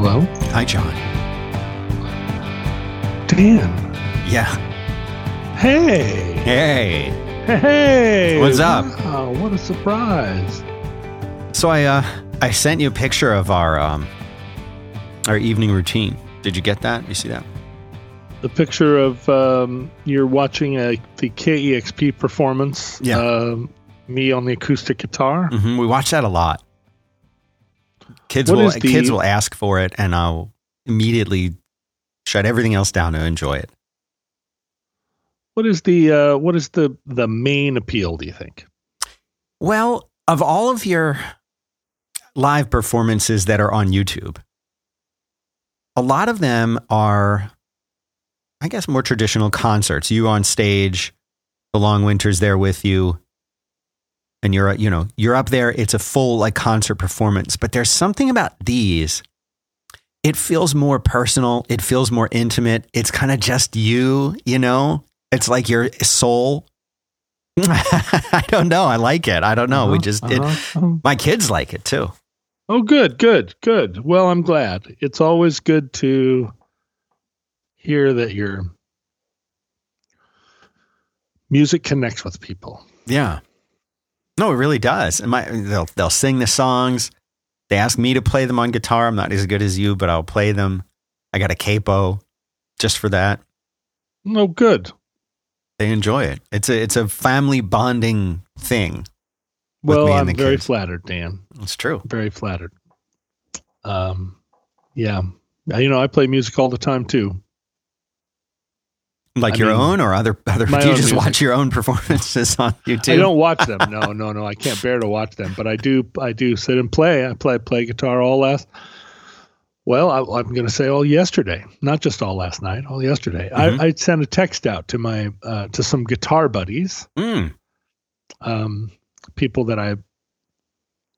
Hello? Hi, John. Dan. Yeah. Hey. Hey. Hey. What's up? Wow, what a surprise. So I uh I sent you a picture of our um our evening routine. Did you get that? You see that? The picture of um, you're watching a, the KEXP performance. Yeah. Um, me on the acoustic guitar. hmm We watch that a lot. Kids What will the- kids will ask for it, and I'll immediately shut everything else down to enjoy it. What is the uh, what is the the main appeal? Do you think? Well, of all of your live performances that are on YouTube, a lot of them are, I guess, more traditional concerts. You on stage, the Long Winter's there with you, and you're, you know, you're up there. It's a full like concert performance. But there's something about these. It feels more personal. It feels more intimate. It's kind of just you, you know. It's like your soul. I don't know. I like it. I don't know. we Uh-huh, just it, uh-huh, uh-huh. my kids like it too. Oh, good, good, good. Well, I'm glad. It's always good to hear that your music connects with people. Yeah. No, it really does. And my they'll they'll sing the songs. They ask me to play them on guitar. I'm not as good as you, but I'll play them. I got a capo just for that. No good. They enjoy it. It's a it's a family bonding thing. Well, I'm very kids. flattered, Dan. It's true. Very flattered. Um, yeah. You know, I play music all the time too. Like I your mean, own or other other do you just music. watch your own performances on YouTube? I don't watch them. No, no, no. I can't bear to watch them. But I do. I do sit and play. I play play guitar all last. Well, I, I'm going to say all yesterday, not just all last night. All yesterday, Mhm. I, I sent a text out to my uh, to some guitar buddies, Mm, um, people that I,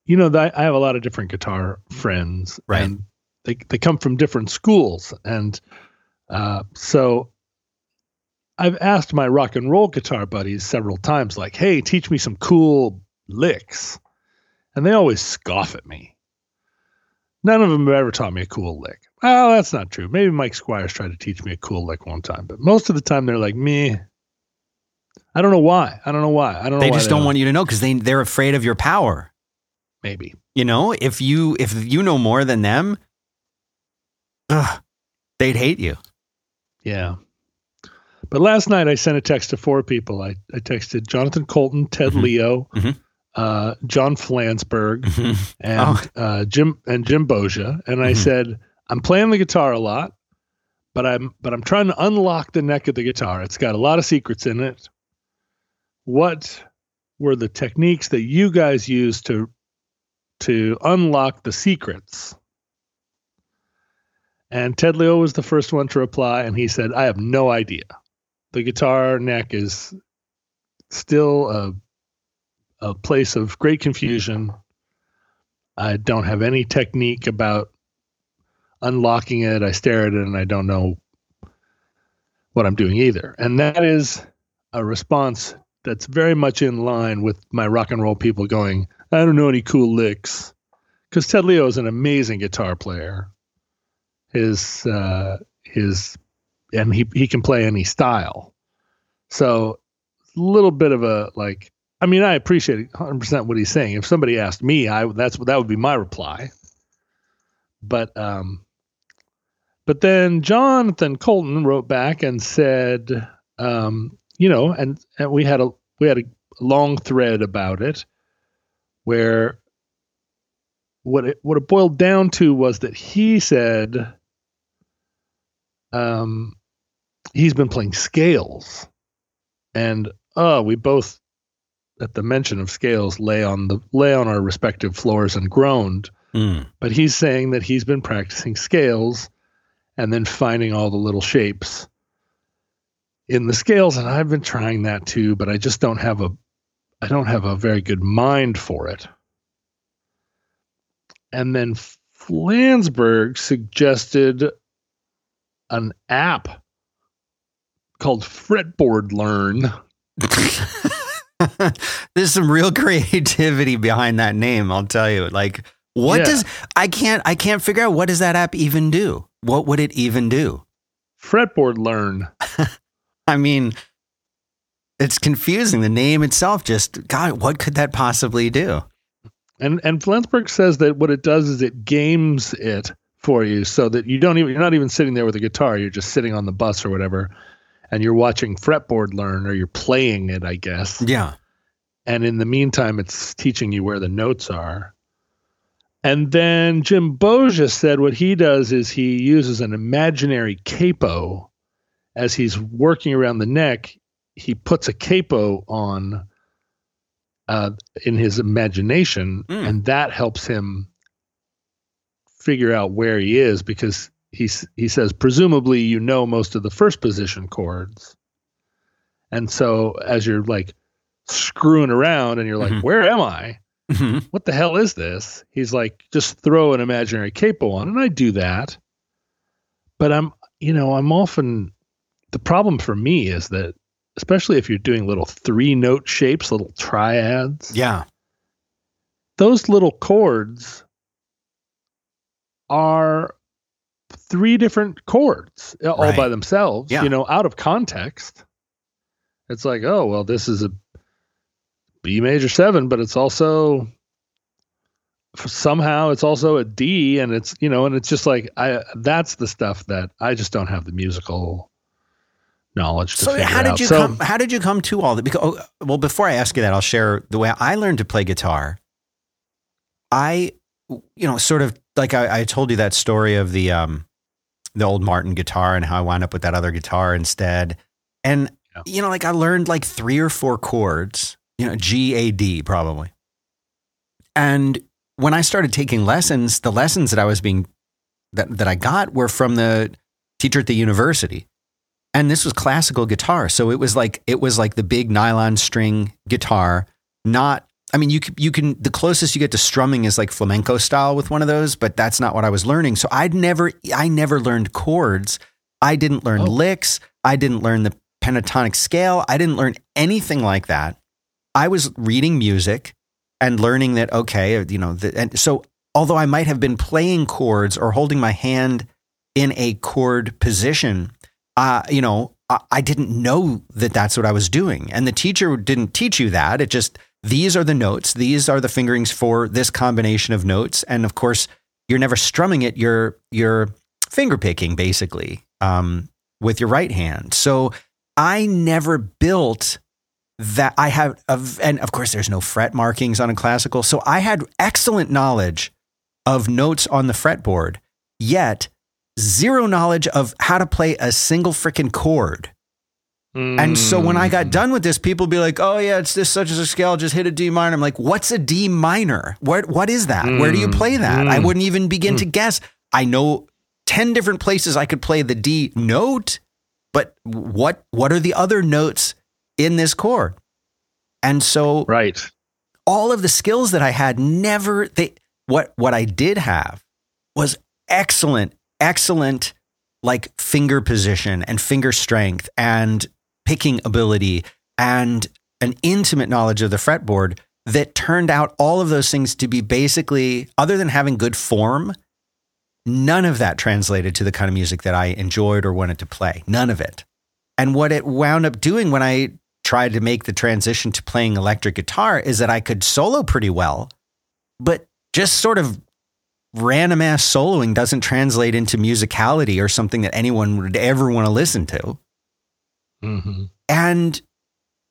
you know, that I have a lot of different guitar friends, Right. And they they come from different schools, and uh, so I've asked my rock and roll guitar buddies several times, like, "Hey, teach me some cool licks," and they always scoff at me. None of them have ever taught me a cool lick. Oh, that's not true. Maybe Mike Squires tried to teach me a cool lick one time, but most of the time they're like, "Me." I don't know why. I don't know why. I don't know. they just don't want you to know because they they're afraid of your power. Maybe. You know, if you if you know more than them, ugh, they'd hate you. Yeah. But last night I sent a text to four people. I, I texted Jonathan Coulton, Ted Mhm. Leo, Mhm. uh, John Flansburgh, and Oh. uh, Jim and Jim Boggia, and I Mhm. said I'm playing the guitar a lot, but I'm but I'm trying to unlock the neck of the guitar. It's got a lot of secrets in it. What were the techniques that you guys used to to unlock the secrets? And Ted Leo was the first one to reply, and he said, "I have no idea. The guitar neck is still a a place of great confusion. I don't have any technique about unlocking it. I stare at it and I don't know what I'm doing either. And that is a response that's very much in line with my rock and roll people going, I don't know any cool licks. Because Ted Leo is an amazing guitar player. His uh his and he he can play any style. So a little bit of a like I mean, I appreciate 100% what he's saying. If somebody asked me, I that's that would be my reply. But um but then Jonathan Coulton wrote back and said um you know, and, and we had a we had a long thread about it where what it what it boiled down to was that he said um he's been playing scales. And oh we both at the mention of scales lay on the lay on our respective floors and groaned. Mm. but he's saying that he's been practicing scales and then finding all the little shapes in the scales. And I've been trying that too but I just don't have a I don't have a very good mind for it. And then Flansburgh suggested an app called Fretboard Learn There's some real creativity behind that name, I'll tell you. Like What Yeah. does I can't I can't figure out what does that app even do? What would it even do? Fretboard learn. I mean, it's confusing. The name itself just God, what could that possibly do? And and Flansburgh says that what it does is it games it for you so that you don't even you're not even sitting there with a guitar, you're just sitting on the bus or whatever and you're watching fretboard learn or you're playing it, I guess. Yeah. And in the meantime it's teaching you where the notes are. And then Jim Boggia said what he does is he uses an imaginary capo as he's working around the neck, he puts a capo on uh, in his imagination, Mm. and that helps him figure out where he is because he's he says presumably you know most of the first position chords, and so as you're like screwing around and you're like, Mhm. where am I? Mhm. what the hell is this? He's like, just throw an imaginary capo on. And I do that. But I'm, you know, I'm often, the problem for me is that, especially if you're doing little three note shapes, little triads, Yeah. those little chords are three different chords uh, all Right. by themselves, Yeah. you know, out of context. It's like, oh, well, this is a B major seven, but it's also somehow it's also a D and it's, you know, and it's just like, I, that's the stuff that I just don't have the musical knowledge to So how did out. you So- come? How did you come to all that? Because oh, well, before I ask you that, I'll share the way I learned to play guitar. I, you know, sort of like I, I told you that story of the um, the old Martin guitar and how I wound up with that other guitar instead. And Yeah. you know, like I learned like three or four chords, you know, G A D probably. And when I started taking lessons, the lessons that I was being that that I got were from the teacher at the university and this was classical guitar so it was like it was like the big nylon string guitar not i mean you can, you can the closest you get to strumming is like flamenco style with one of those but that's not what i was learning so i'd never i never learned chords i didn't learn Oh. licks i didn't learn the pentatonic scale i didn't learn anything like that i was reading music and learning that okay you know the, and so although i might have been playing chords or holding my hand in a chord position uh, you know, I, I didn't know that that's what I was doing. And the teacher didn't teach you that. It just, these are the notes, these are the fingerings for this combination of notes. And of course, you're never strumming it, you're, you're finger picking basically um, with your right hand. So I never built that. I have, and of course, there's no fret markings on a classical. So I had excellent knowledge of notes on the fretboard, yet zero knowledge of how to play a single freaking chord. And so when I got Mm. done with this, people be like, "Oh yeah, it's this such as a scale. Just hit a D minor." I'm like, "What's a D minor? What what is that? Where do you Mm, play that?" I mm, wouldn't even begin to guess. I know ten different places I could play the D note, but what what are the other notes in this chord? And so right. all of the skills that I had never they what what I did have was excellent excellent like finger position and finger strength and picking ability and an intimate knowledge of the fretboard that turned out all of those things to be basically other than having good form none of that translated to the kind of music that I enjoyed or wanted to play none of it and what it wound up doing when I tried to make the transition to playing electric guitar is that I could solo pretty well, but just sort of random ass soloing doesn't translate into musicality or something that anyone would ever want to listen to. Hmm And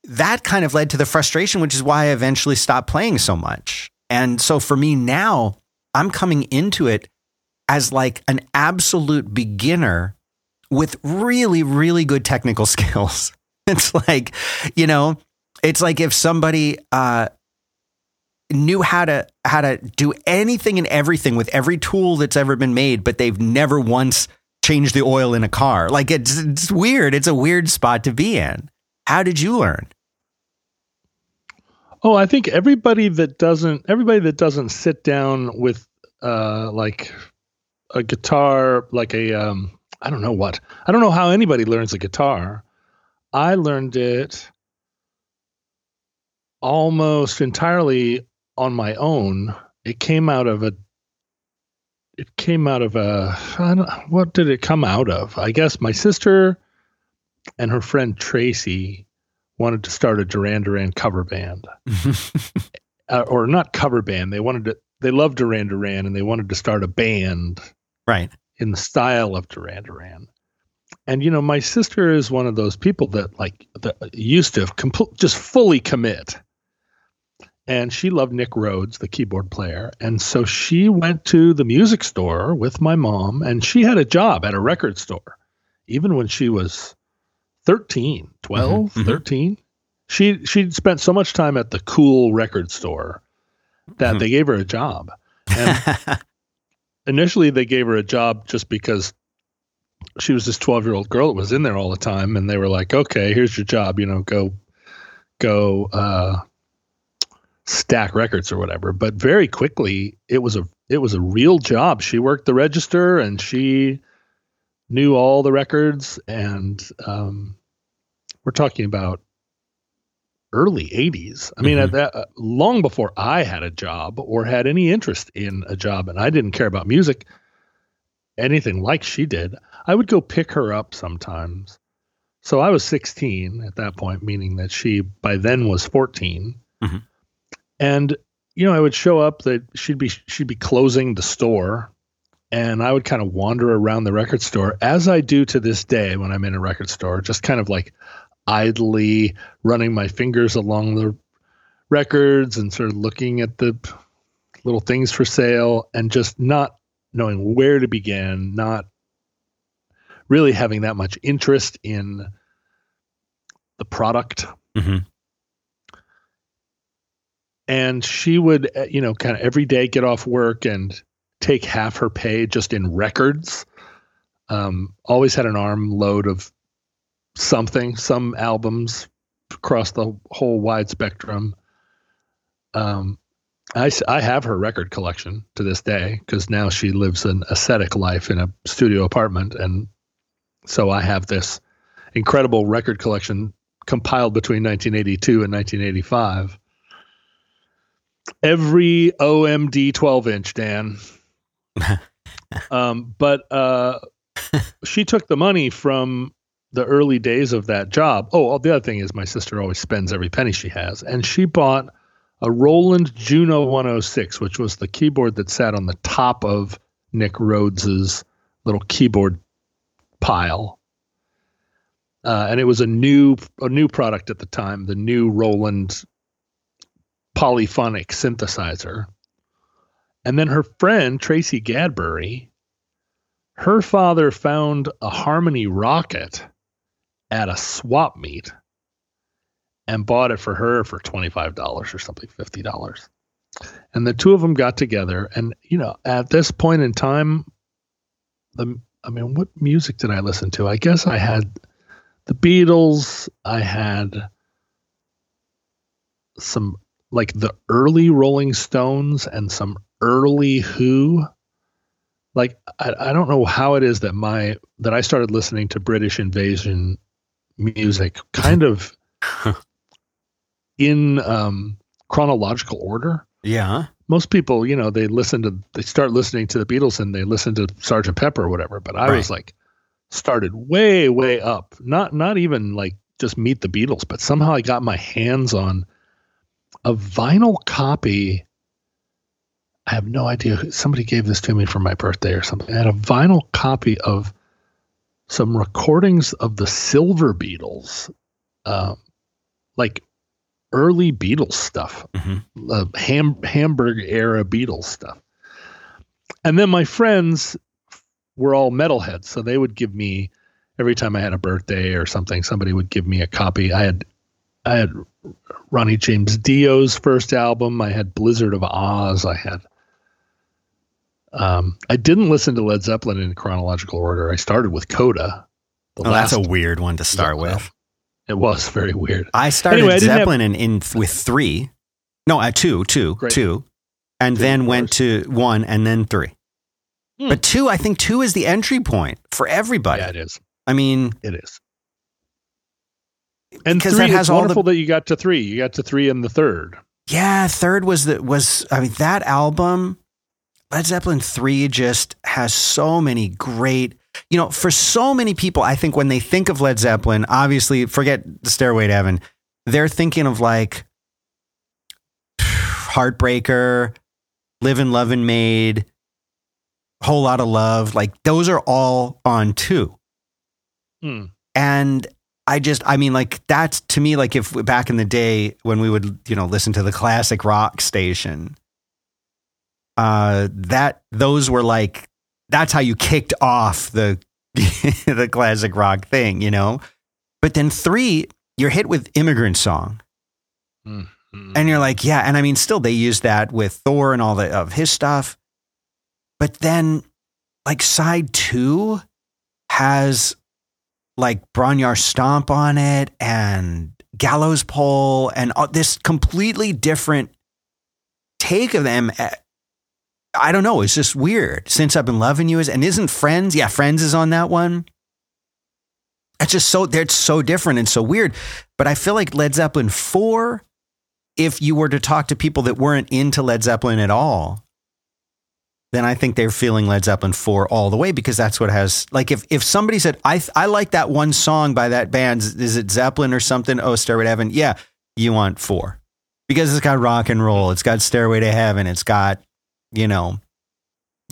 that kind of led to the frustration, which is why I eventually stopped playing so much. And so for me now, I'm coming into it as like an absolute beginner with really, really good technical skills. It's like, you know, it's like if somebody uh, knew how to how to do anything and everything with every tool that's ever been made, but they've never once changed the oil in a car. Like it's it's weird. It's a weird spot to be in. How did you learn? Oh, I think everybody that doesn't everybody that doesn't sit down with uh like a guitar like a um I don't know what. I don't know how anybody learns a guitar. I learned it almost entirely on my own. It came out of a it came out of a I don't, what did it come out of? I guess my sister and her friend Tracy wanted to start a Duran Duran cover band, uh, or not cover band. They wanted to. They loved Duran Duran, and they wanted to start a band, right, in the style of Duran Duran. And you know, my sister is one of those people that like that used to compl- just fully commit and she loved Nick Rhodes, the keyboard player. And so she went to the music store with my mom, and she had a job at a record store, even when she was 13, 12, mm-hmm, 13. Mm-hmm. She she'd spent so much time at the cool record store that mm-hmm. they gave her a job. And initially they gave her a job just because she was this 12 year old girl that was in there all the time and they were like okay here's your job you know go go uh, stack records or whatever. But very quickly, it was a it was a real job. She worked the register and she knew all the records. And um, we're talking about early 80s. I mean, mm-hmm. that, uh, long before I had a job or had any interest in a job, and I didn't care about music anything like she did. I would go pick her up sometimes. So I was 16 at that point, meaning that she by then was 14. Mm-hmm and you know, I would show up that she'd be she'd be closing the store, and I would kind of wander around the record store as I do to this day when I'm in a record store, just kind of like idly running my fingers along the records and sort of looking at the little things for sale and just not knowing where to begin, not really having that much interest in the product. Mm-hmm and she would uh, you know kind of every day get off work and take half her pay just in records. Um, always had an armload of something some albums across the whole wide spectrum. Um, I, I have her record collection to this day because now she lives an ascetic life in a studio apartment. And so i have this incredible record collection compiled between 1982 and 1985 every OMD 12 inch, Dan. um, but uh, she took the money from the early days of that job. Oh, the other thing is my sister always spends every penny she has, and she bought a Roland Juno 106, which was the keyboard that sat on the top of Nick Rhodes's little keyboard pile. Uh, and it was a new a new product at the time, the new Roland polyphonic synthesizer. And then her friend, Tracy Gadbury, her father found a Harmony Rocket at a swap meet and bought it for her for $25 or something, $50. And the two of them got together. And, you know, at this point in time, the, I mean, what music did I listen to? I guess I had the Beatles, I had some like the early Rolling Stones and some early Who. Like I, I don't know how it is that my that I started listening to British invasion music kind of in um, chronological order. Yeah. Most people, you know, they listen to they start listening to the Beatles and they listen to Sergeant Pepper or whatever. But I right. was like started way, way up. Not not even like just meet the Beatles, but somehow I got my hands on a vinyl copy. I have no idea. Somebody gave this to me for my birthday or something. I had a vinyl copy of some recordings of the Silver Beetles, uh, like early Beatles stuff, mm-hmm. uh, Ham- Hamburg era Beatles stuff. And then my friends were all metalheads, so they would give me every time I had a birthday or something. Somebody would give me a copy. I had I had Ronnie James Dio's first album. I had Blizzard of Ozz. I had. Um, I didn't listen to Led Zeppelin in chronological order. I started with Coda. Oh, that's a weird one to start with. It was very weird. I started anyway, I Zeppelin have... in, in with three. No, uh, two, two, Great. two, and two, then went to one and then three. Hmm. But two, I think two is the entry point for everybody. Yeah, it is. I mean, it is. And because that has wonderful the, that you got to three. You got to three in the third. Yeah, third was the was I mean that album. Led Zeppelin 3 just has so many great, you know, for so many people, I think when they think of Led Zeppelin, obviously forget the Stairway to Heaven, they're thinking of like Heartbreaker, Livin' Lovin' Maid, Whole Lot of Love. Like those are all on two. Hmm. And I just, I mean, like that's to me, like if back in the day when we would, you know, listen to the classic rock station, uh, that those were like, that's how you kicked off the, the classic rock thing, you know? But then three, you're hit with immigrant song. Mhm. And you're like, yeah. And I mean, still they use that with Thor and all the of his stuff. But then like side two has like Bron-Y-Aur Stomp on it and Gallows Pole and this completely different take of them. Uh, I don't know. It's just weird. Since I've been loving you is and isn't Friends? Yeah, Friends is on that one. It's just so they're so different and so weird. But I feel like Led Zeppelin 4, if you were to talk to people that weren't into Led Zeppelin at all, then I think they're feeling Led Zeppelin 4 all the way because that's what has like if if somebody said I I like that one song by that band is it Zeppelin or something? Oh Stairway to Heaven. Yeah you want 4 because it's got rock and roll it's got Stairway to Heaven it's got you know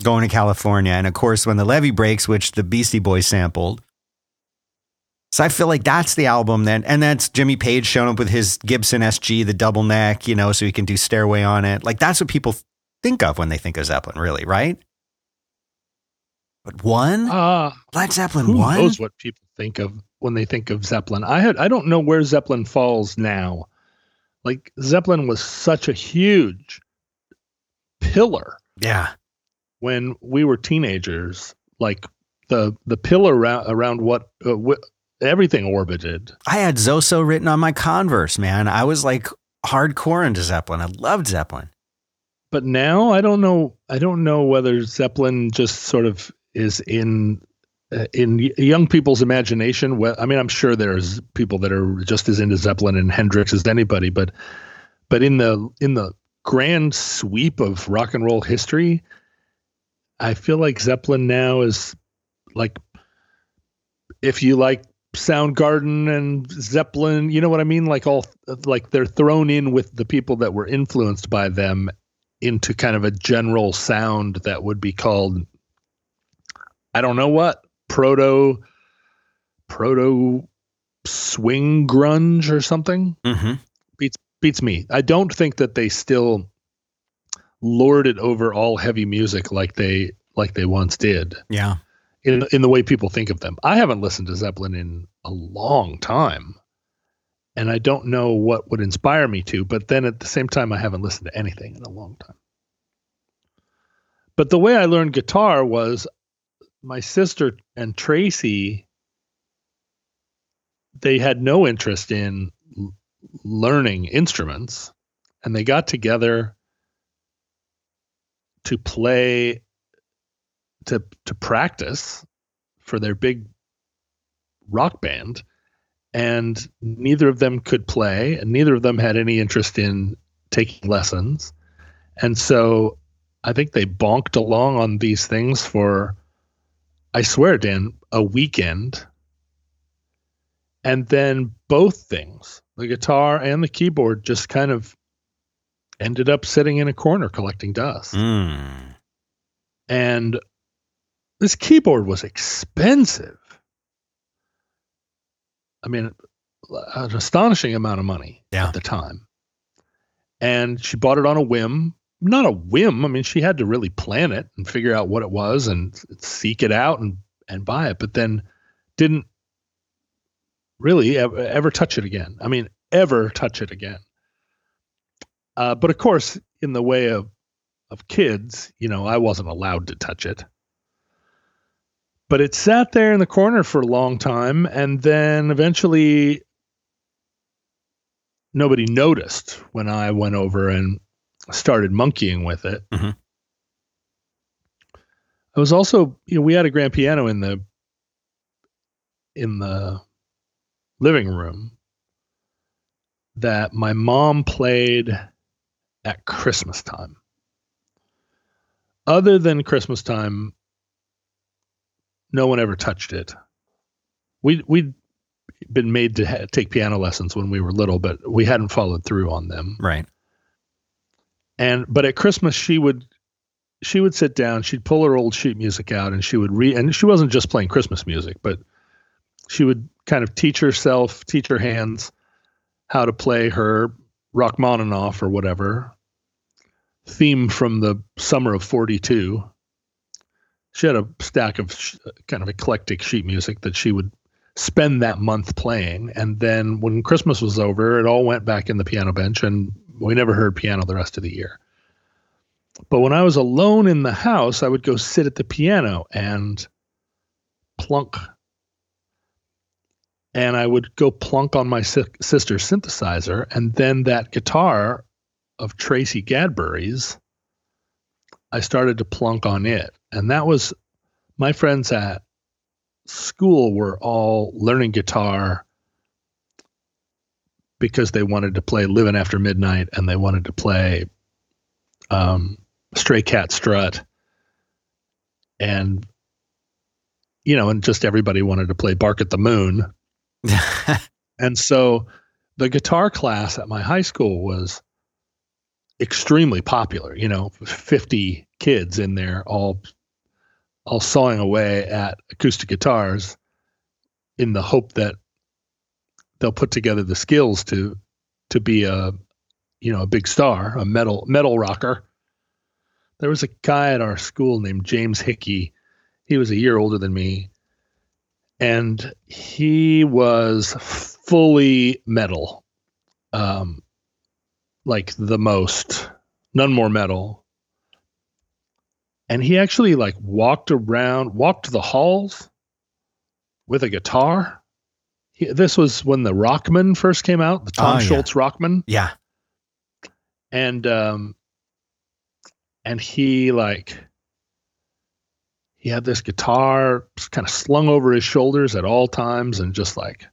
going to California and of course when the levee breaks which the Beastie Boys sampled. So I feel like that's the album then and that's Jimmy Page showing up with his Gibson SG the double neck you know so he can do Stairway on it. Like that's what people think of when they think of Zeppelin, really, right? But one, Ah, Led Zeppelin who one. knows what people think of when they think of Zeppelin? I had I don't know where Zeppelin falls now. Like Zeppelin was such a huge pillar Yeah, when we were teenagers. Like the the pillar around around what uh, wh- everything orbited. I had Zoso written on my Converse, man. I was like hardcore into Zeppelin. I loved Zeppelin. But now I don't know. I don't know whether Zeppelin just sort of is in uh, in young people's imagination. Well, I mean, I'm sure there's people that are just as into Zeppelin and Hendrix as anybody, but but in the in the grand sweep of rock and roll history, I feel like Zeppelin now is like if you like Soundgarden and Zeppelin, you know what I mean? Like all like they're thrown in with the people that were influenced by them into kind of a general sound that would be called I don't know what proto proto swing grunge or something Mm-hmm. beats me. I don't think that they still lord it over all heavy music like they like they once did Yeah. in in the way people think of them. I haven't listened to Zeppelin in a long time. And I don't know what would inspire me to, but then at the same time I haven't listened to anything in a long time. But the way I learned guitar was my sister and Tracy they had no interest in learning instruments and they got together to play to to practice for their big rock band and neither of them could play and neither of them had any interest in taking lessons and so i think they bonked along on these things for i swear dan a weekend and then both things the guitar and the keyboard just kind of ended up sitting in a corner collecting dust Mm. and this keyboard was expensive. I mean, an astonishing amount of money Yeah. at the time. And she bought it on a whim. Not a whim. I mean, she had to really plan it and figure out what it was and seek it out and, and buy it, but then didn't really ever, ever touch it again. I mean, ever touch it again. Uh, but of course, in the way of of kids, you know, I wasn't allowed to touch it. But it sat there in the corner for a long time, and then eventually nobody noticed when I went over and started monkeying with it. Mhm. I was also, you know, we had a grand piano in the in the living room that my mom played at Christmas time other than Christmas time, no one ever touched it. We we'd been made to ha- take piano lessons when we were little, but we hadn't followed through on them. Right. And but at Christmas she would she would sit down, she'd pull her old sheet music out and she would read and she wasn't just playing Christmas music, but she would kind of teach herself, teach her hands how to play her Rachmaninoff or whatever theme from the summer of 42. She had a stack of sh- kind of eclectic sheet music that she would spend that month playing. And then when Christmas was over, it all went back in the piano bench and we never heard piano the rest of the year. But when I was alone in the house, I would go sit at the piano and plunk. And I would go plunk on my si- sister's synthesizer. And then that guitar of Tracy Gadbury's, I started to plunk on it. And that was my friends at school were all learning guitar because they wanted to play Living After Midnight and they wanted to play um, Stray Cat Strut. And, you know, and just everybody wanted to play Bark at the Moon. and so the guitar class at my high school was extremely popular, you know, 50 kids in there all all sawing away at acoustic guitars in the hope that they'll put together the skills to to be a you know a big star, a metal metal rocker. There was a guy at our school named James Hickey. He was a year older than me, and he was fully metal, um, like the most, none more metal and he actually like walked around, walked the halls with a guitar. He, this was when the Rockman first came out, the Tom Oh, yeah. Scholz Rockman, yeah. and um, and he like he had this guitar kind of slung over his shoulders at all times, and just like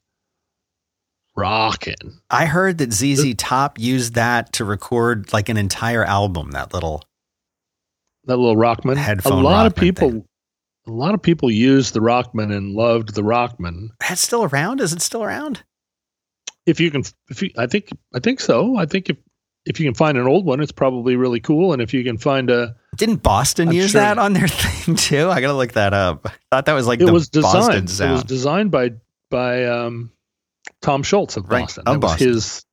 rocking. I heard that ZZ Top used that to record like an entire album, that little That little Rockman. Headphone a lot of people, thing. a lot of people used the Rockman and loved the Rockman. That's still around? Is it still around? if you can if you i think i think so i think if if you can find an old one it's probably really cool and if you can find a Didn't Boston I'm use sure- that on their thing too? I gotta look that up. I thought that was like it was Boston designed sound. it was designed by by um tom scholz of Right, boston of it was Boston. his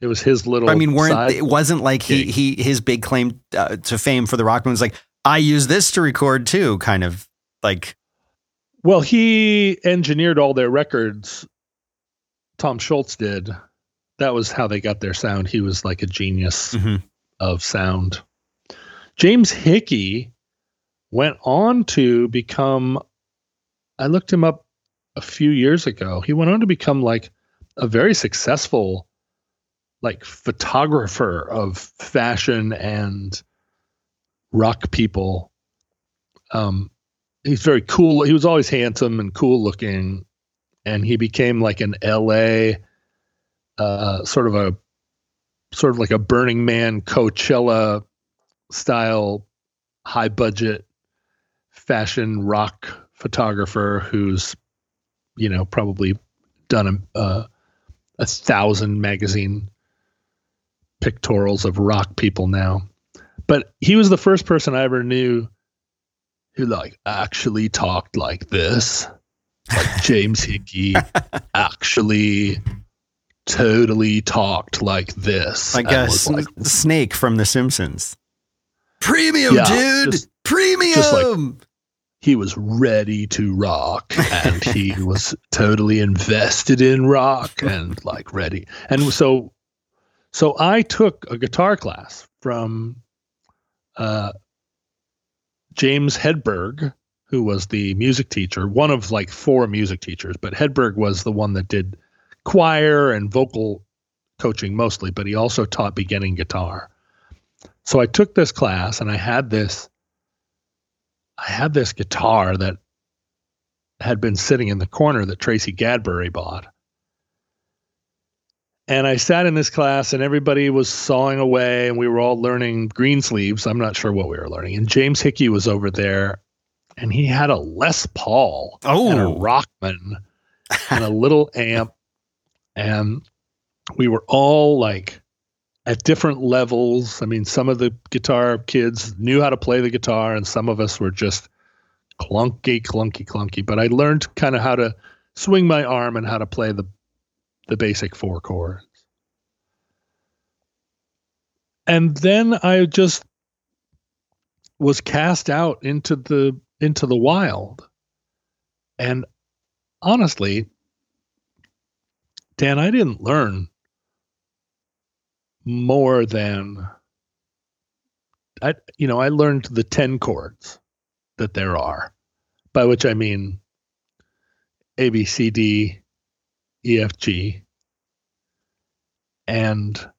it was his little I mean, weren't it wasn't like he he his big claim uh, to fame for the Rockman was like I use this to record too, kind of like well he engineered all their records tom scholz did that was how they got their sound he was like a genius mhm. of sound. James Hickey went on to become, I looked him up a few years ago. He went on to become like a very successful, like photographer of fashion and rock people. Um, he's very cool. He was always handsome and cool looking, and he became like an LA, uh, sort of a sort of like a Burning Man Coachella style high budget fashion rock photographer who's you know probably done a uh, a thousand magazine pictorials of rock people now but he was the first person I ever knew who like actually talked like this like James Hickey actually totally talked like this like and a sn- like snake from The Simpsons. Premium, Yeah, dude. just- Premium. just like- he was ready to rock and he was totally invested in rock and like ready. And so so i took a guitar class from uh james hedberg who was the music teacher one of like four music teachers but hedberg was the one that did choir and vocal coaching mostly but he also taught beginning guitar. So i took this class and i had this I had this guitar that had been sitting in the corner that Tracy Gadbury bought. and I sat in this class, and everybody was sawing away, and we were all learning green sleeves. I'm not sure what we were learning. And James Hickey was over there, and he had a Les Paul Oh. and a oh. Rockman and a little amp, and we were all like at different levels. I mean, some of the guitar kids knew how to play the guitar, and some of us were just clunky, clunky, clunky. But I learned kind of how to swing my arm and how to play the the basic four chords. And then I just was cast out into the into the wild. And honestly, Dan, I didn't learn more than I you know, I learned the 10 chords that there are. By which I mean A B C D E F G and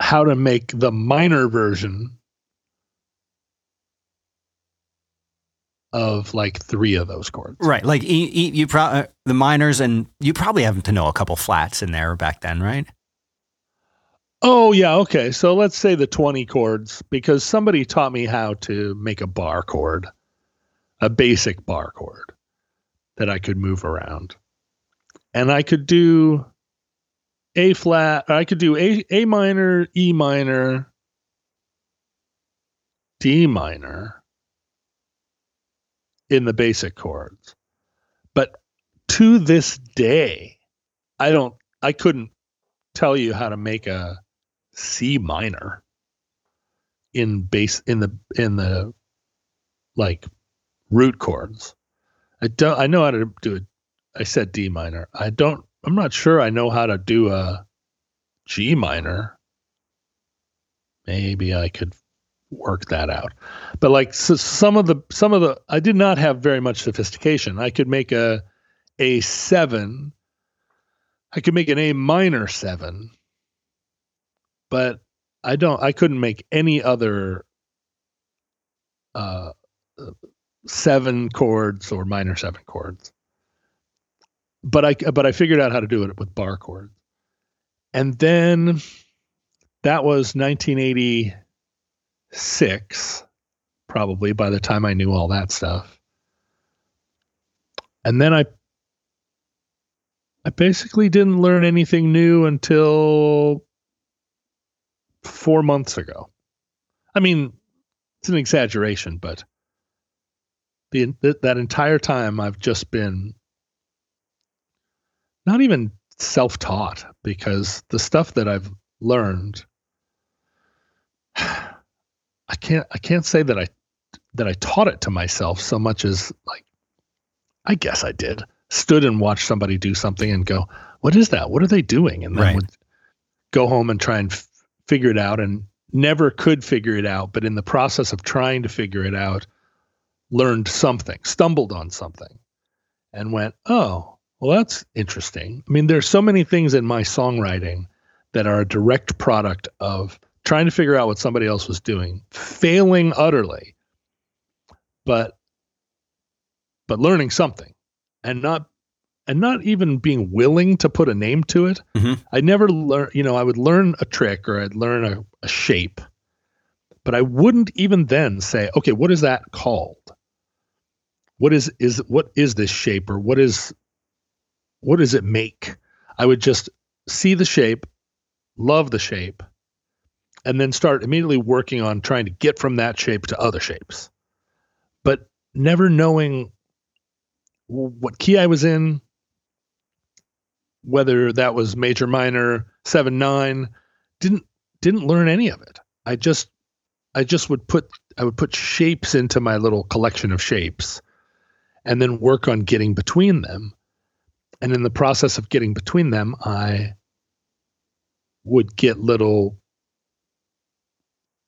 how to make the minor version of like three of those chords. Right. Like e, you pro- uh, the minors and you probably have to know a couple flats in there back then, right? Oh yeah, okay. So let's say the 20 chords because somebody taught me how to make a bar chord, a basic bar chord that I could move around. And I could do A flat, I could do A A minor, E minor, D minor in the basic chords. But to this day, I don't I couldn't tell you how to make a C minor in base in the in the like root chords. I don't I know how to do it. I said D minor. I don't I'm not sure I know how to do a G minor. Maybe I could work that out. But like so some of the some of the I did not have very much sophistication. I could make a a 7 I could make an A minor 7 but I don't. I couldn't make any other uh, seven chords or minor seven chords. But I but I figured out how to do it with bar chords, and then that was 1986, probably by the time I knew all that stuff. And then I I basically didn't learn anything new until four months ago. I mean, it's an exaggeration, but the that entire time I've just been not even self-taught because the stuff that I've learned I can't I can't say that I that I taught it to myself so much as like I guess I did. Stood and watched somebody do something and go, "What is that? What are they doing?" And then Right. would go home and try and figure it out and never could figure it out, but in the process of trying to figure it out, learned something, stumbled on something, and went, "Oh, well, that's interesting." I mean, there's so many things in my songwriting that are a direct product of trying to figure out what somebody else was doing, failing utterly, but but learning something, and not and not even being willing to put a name to it. Mhm. I never learn, you know, I would learn a trick or I'd learn a, a shape, but I wouldn't even then say, okay, what is that called? What is is what is this shape or what is what does it make? I would just see the shape, love the shape, and then start immediately working on trying to get from that shape to other shapes. But never knowing what key I was in, whether that was major, minor, seven, nine, didn't didn't learn any of it. I just I just would put I would put shapes into my little collection of shapes and then work on getting between them. And in the process of getting between them, I would get little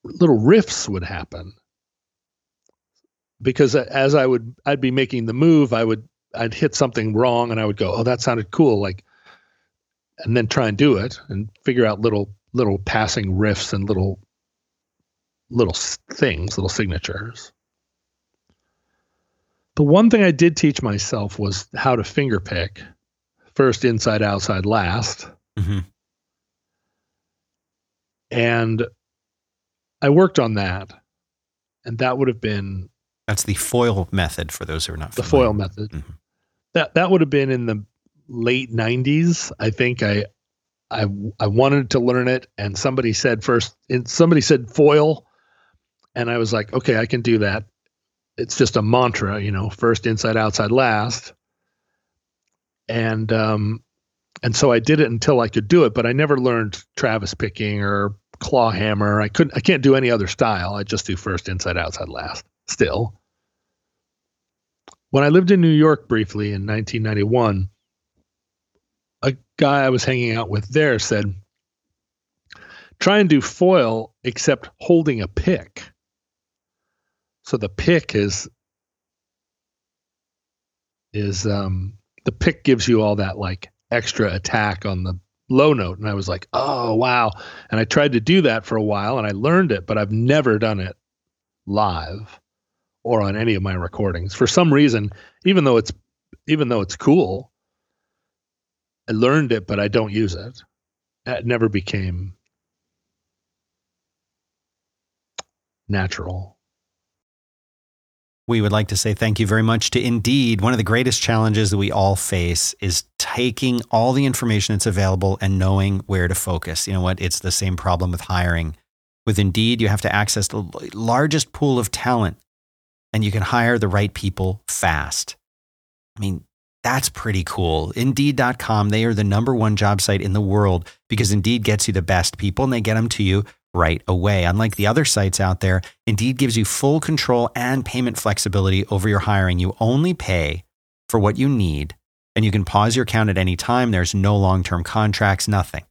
little riffs would happen because as I would I'd be making the move, I would I'd hit something wrong and I would go, "Oh, that sounded cool." Like and then try and do it and figure out little little passing riffs and little little things, little signatures. The one thing I did teach myself was how to finger pick first inside outside last Mm-hmm. And I worked on that. And that would have been That's the foil method for those who are not the foil method. Mhm. That that would have been in the late 90s. I think I I I wanted to learn it and somebody said first and somebody said foil and I was like, "Okay, I can do that." It's just a mantra, you know, first inside outside last. And um and so I did it until I could do it, but I never learned Travis picking or claw hammer. I couldn't I can't do any other style. I just do first inside outside last still. When I lived in New York briefly in 1991, a guy I was hanging out with there said, try and do foil except holding a pick. So the pick is is um the pick gives you all that like extra attack on the low note and I was like, "Oh, wow." And I tried to do that for a while and I learned it, but I've never done it live or on any of my recordings. For some reason, even though it's even though it's cool, I learned it, but I don't use it. It never became natural. We would like to say thank you very much to Indeed. One of the greatest challenges that we all face is taking all the information that's available and knowing where to focus. You know what? It's the same problem with hiring. With Indeed, you have to access the largest pool of talent and you can hire the right people fast. I mean, that's pretty cool. Indeed.com, they are the number one job site in the world because Indeed gets you the best people and they get them to you right away. Unlike the other sites out there, Indeed gives you full control and payment flexibility over your hiring. You only pay for what you need and you can pause your account at any time. There's no long term contracts, nothing.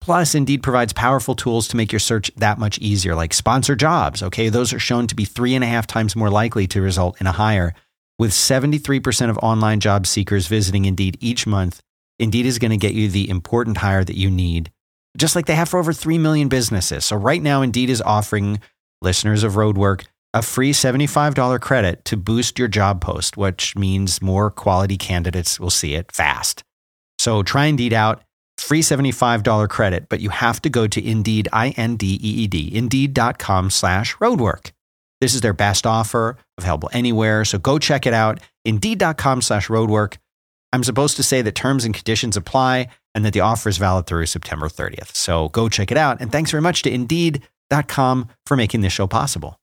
Plus, Indeed provides powerful tools to make your search that much easier, like sponsor jobs. Okay, those are shown to be three and a half times more likely to result in a hire. With 73% of online job seekers visiting Indeed each month, Indeed is going to get you the important hire that you need, just like they have for over 3 million businesses. So, right now, Indeed is offering listeners of Roadwork a free $75 credit to boost your job post, which means more quality candidates will see it fast. So, try Indeed out free $75 credit, but you have to go to Indeed, I-N-D-E-E-D, indeed.com slash roadwork. This is their best offer, available anywhere, so go check it out, indeed.com slash roadwork. I'm supposed to say that terms and conditions apply and that the offer is valid through September 30th. So go check it out. And thanks very much to indeed.com for making this show possible.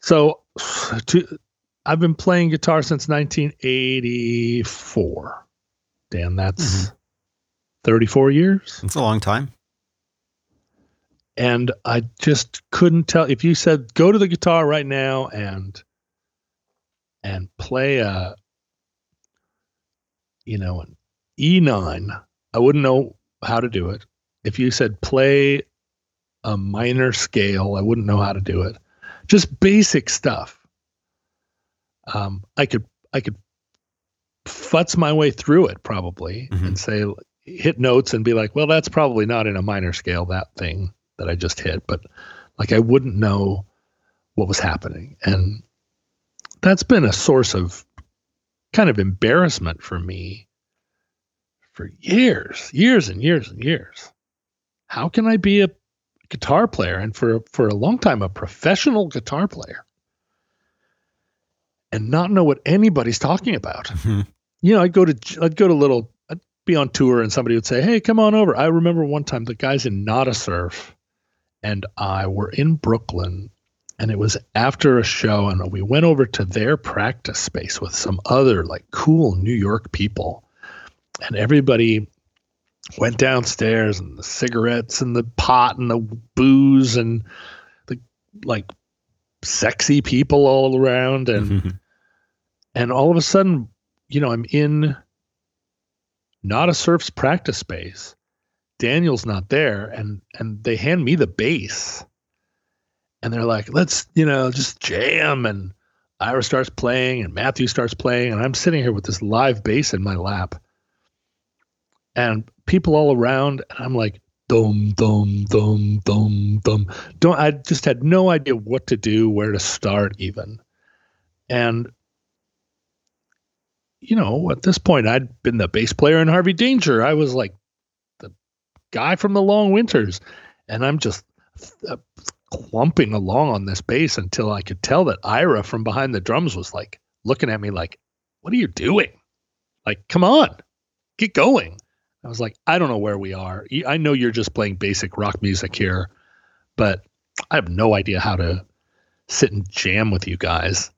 So, to, I've been playing guitar since 1984. Dan, that's Mhm. 34 years. It's a long time. And I just couldn't tell if you said go to the guitar right now and and play a you know an E9, I wouldn't know how to do it. If you said play a minor scale, I wouldn't know how to do it. Just basic stuff. Um, I could I could futz my way through it probably Mhm. and say hit notes and be like, well, that's probably not in a minor scale that thing that I just hit, but like I wouldn't know what was happening, and that's been a source of kind of embarrassment for me for years, years and years and years. How can I be a guitar player and for for a long time a professional guitar player and not know what anybody's talking about? Mhm. you know, I'd go to I'd go to little I'd be on tour and somebody would say, "Hey, come on over." I remember one time the guys in Nada Surf and I were in Brooklyn and it was after a show and we went over to their practice space with some other like cool New York people. And everybody went downstairs and the cigarettes and the pot and the booze and the like sexy people all around and and all of a sudden, you know, I'm in Nada Surf's practice space. Daniel's not there, and and they hand me the bass, and they're like, "Let's, you know, just jam." And Ira starts playing, and Matthew starts playing, and I'm sitting here with this live bass in my lap, and people all around, and I'm like, "Dum dum dum dum dum." Don't I just had no idea what to do, where to start, even, and you know, at this point, I'd been the bass player in Harvey Danger. I was like guy from the Long Winters, and I'm just uh, clumping along on this bass until I could tell that Ira from behind the drums was like looking at me like, "What are you doing? Like, come on, get going." I was like, "I don't know where we are. I know you're just playing basic rock music here, but I have no idea how to sit and jam with you guys.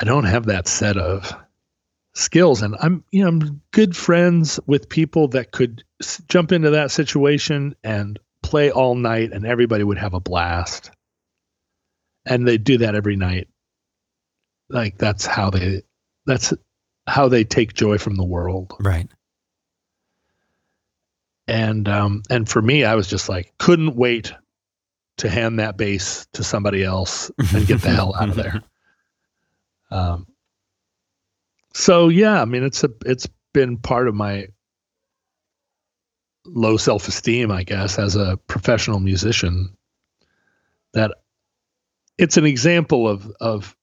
I don't have that set of skills and I'm you know I'm good friends with people that could s- jump into that situation and play all night and everybody would have a blast. And they do that every night. Like that's how they that's how they take joy from the world. Right. And um and for me I was just like couldn't wait to hand that bass to somebody else and get the hell out of there. Um, so yeah, I mean, it's a it's been part of my low self esteem, I guess, as a professional musician. That it's an example of of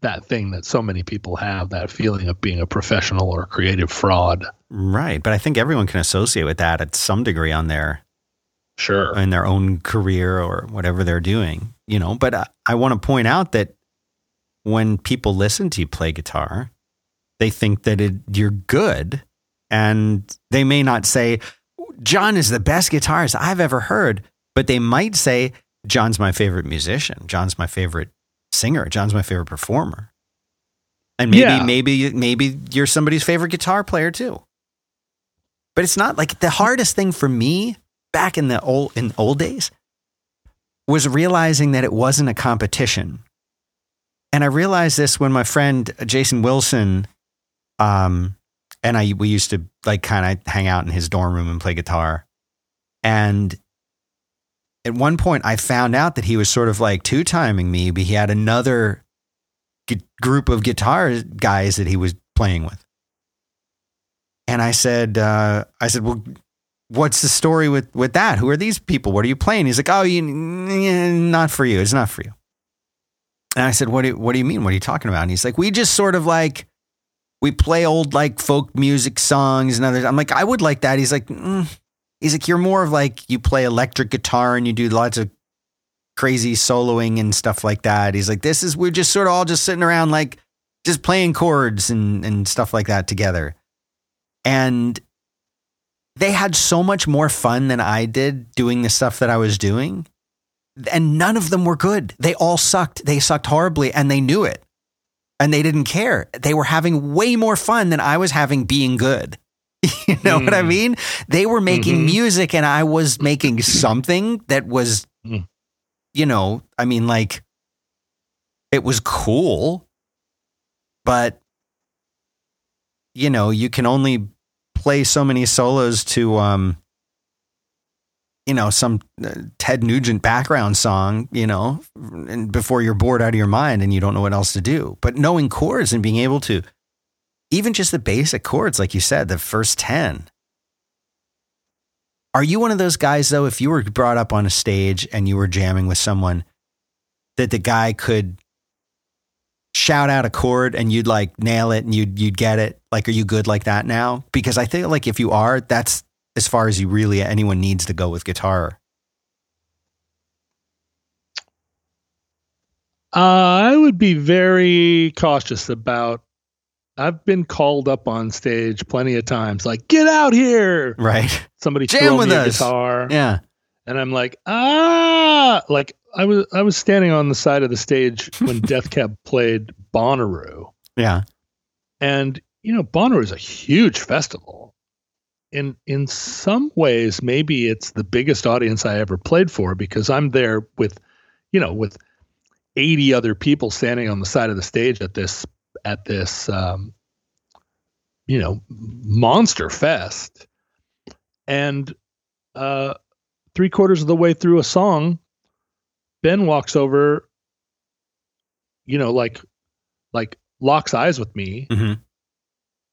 that thing that so many people have that feeling of being a professional or creative fraud. Right. But I think everyone can associate with that at some degree on their Sure. in their own career or whatever they're doing, you know. But I, I want to point out that when people listen to you play guitar, they think that it, you're good, and they may not say John is the best guitarist I've ever heard, but they might say John's my favorite musician, John's my favorite singer, John's my favorite performer, and maybe Yeah. maybe maybe you're somebody's favorite guitar player too. But it's not like the hardest thing for me back in the old in old days was realizing that it wasn't a competition. And I realized this when my friend Jason Wilson um and I we used to like kind of hang out in his dorm room and play guitar. And at one point I found out that he was sort of like two-timing me, but he had another group of guitar guys that he was playing with. And I said, uh, I said, well, what's the story with with that? Who are these people? What are you playing? He's like, oh, you, not for you. It's not for you. And I said, what do you, what do you mean? What are you talking about? And he's like, we just sort of like we play old like folk music songs and others. I'm like, I would like that. He's like, mm. he's like, you're more of like you play electric guitar and you do lots of crazy soloing and stuff like that. He's like, this is we're just sort of all just sitting around like just playing chords and and stuff like that together. And they had so much more fun than I did doing the stuff that I was doing. And none of them were good. They all sucked. They sucked horribly and they knew it. And they didn't care. They were having way more fun than I was having being good. you know what I Mm. mean? They were making Mhm. music and I was making something that was, Mm. you know, I mean, like, it was cool, but, you know, you can only play so many solos to, um, you know, some uh, Ted Nugent background song, you know, and before you're bored out of your mind and you don't know what else to do. But knowing chords and being able to, even just the basic chords, like you said, the first 10. Are you one of those guys, though, if you were brought up on a stage and you were jamming with someone, that the guy could shout out a chord and you'd like nail it and you'd, you'd get it? Like, are you good like that now? Because I think, like, if you are, that's as far as you really anyone needs to go with guitar. Uh, I would be very cautious about. I've been called up on stage plenty of times, like "Get out here!" Right. Somebody Jam throw with me a guitar, Yeah. and I'm like, "Ah!" Like I was, I was standing on the side of the stage when Death Cab played Bonnaroo, Yeah. and you know Bonnaroo is a huge festival. In in some ways, maybe it's the biggest audience I ever played for because I'm there with, you know, with 80 other people standing on the side of the stage at this at this um, you know monster fest. And uh three quarters of the way through a song ben walks over you know like like locks eyes with me. Hmm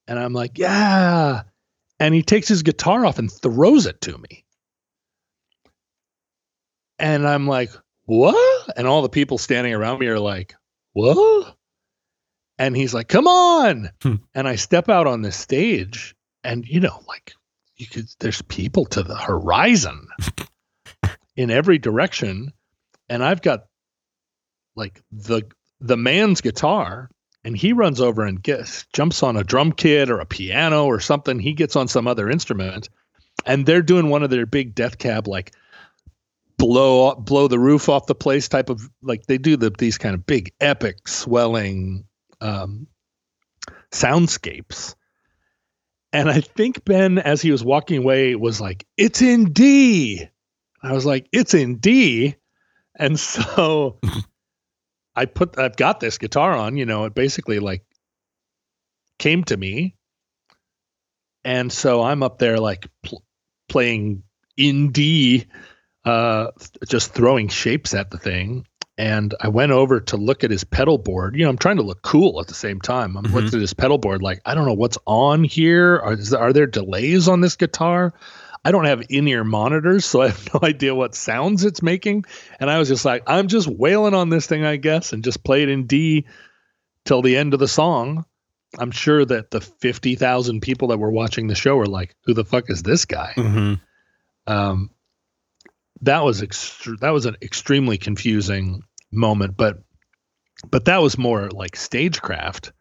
and i'm like yeah and he takes his guitar off and throws it to me. And i'm like what? And all the people standing around me are like what? And he's like come on! Hmm. and i step out on this stage and you know like you could there's people to the horizon in every direction and I've got like the the man's guitar and he runs over and gets jumps on a drum kit or a piano or something. He gets on some other instrument and they're doing one of their big death cab like blow blow the roof off the place type of like they do the these kind of big epic swelling um soundscapes. And i think ben as he was walking away was like it's in d. I was like it's in d. And so I put I've got this guitar on, you know, it basically like came to me. And so I'm up there like pl- playing in D uh just throwing shapes at the thing and I went over to look at his pedal board. You know, I'm trying to look cool at the same time. I'm mm-hmm. looking at his pedal board like, I don't know what's on here. Are, are there delays on this guitar? I don't have in ear monitors, so I have no idea what sounds it's making. And I was just like, I'm just wailing on this thing, I guess, and just play it in D till the end of the song. I'm sure that the 50,000 people that were watching the show were like, who the fuck is this guy? Mm-hmm. Um, that was ext- that was an extremely confusing moment, but but that was more like stagecraft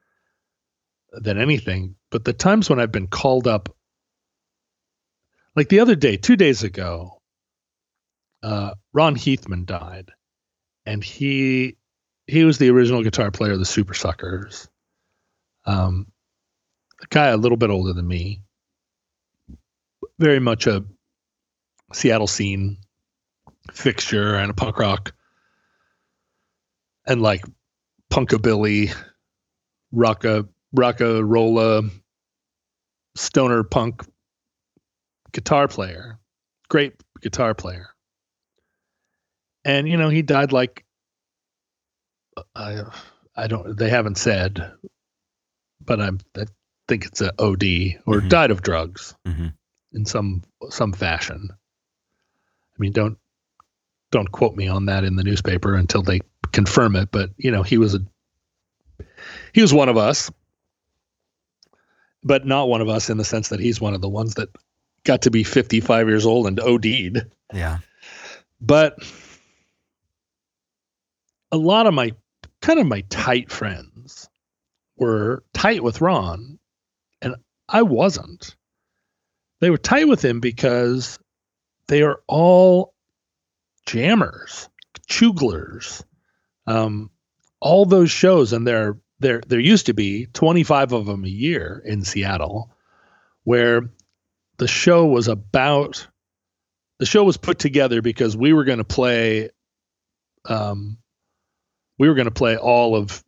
than anything. But the times when I've been called up like the other day, two days ago, uh, Ron Heathman died, and he he was the original guitar player of the Supersuckers. Um, a guy a little bit older than me, very much a Seattle scene fixture and a punk rock and like punkabilly, rocka, rocka, rolla, stoner punk guitar player, great guitar player. And you know, he died like I I don't they haven't said, but I'm I think it's a OD or mm-hmm. died of drugs mm-hmm. in some some fashion. I mean, don't don't quote me on that in the newspaper until they confirm it, but you know, he was a he was one of us, but not one of us in the sense that he's one of the ones that got to be 55 years old and OD'd. Yeah. But a lot of my kind of my tight friends were tight with Ron, and I wasn't. They were tight with him because they are all jammers, chuglers, um, all those shows, and there there there used to be 25 of them a year in Seattle, where the show was about the show was put together because we were going to play um we were going to play all of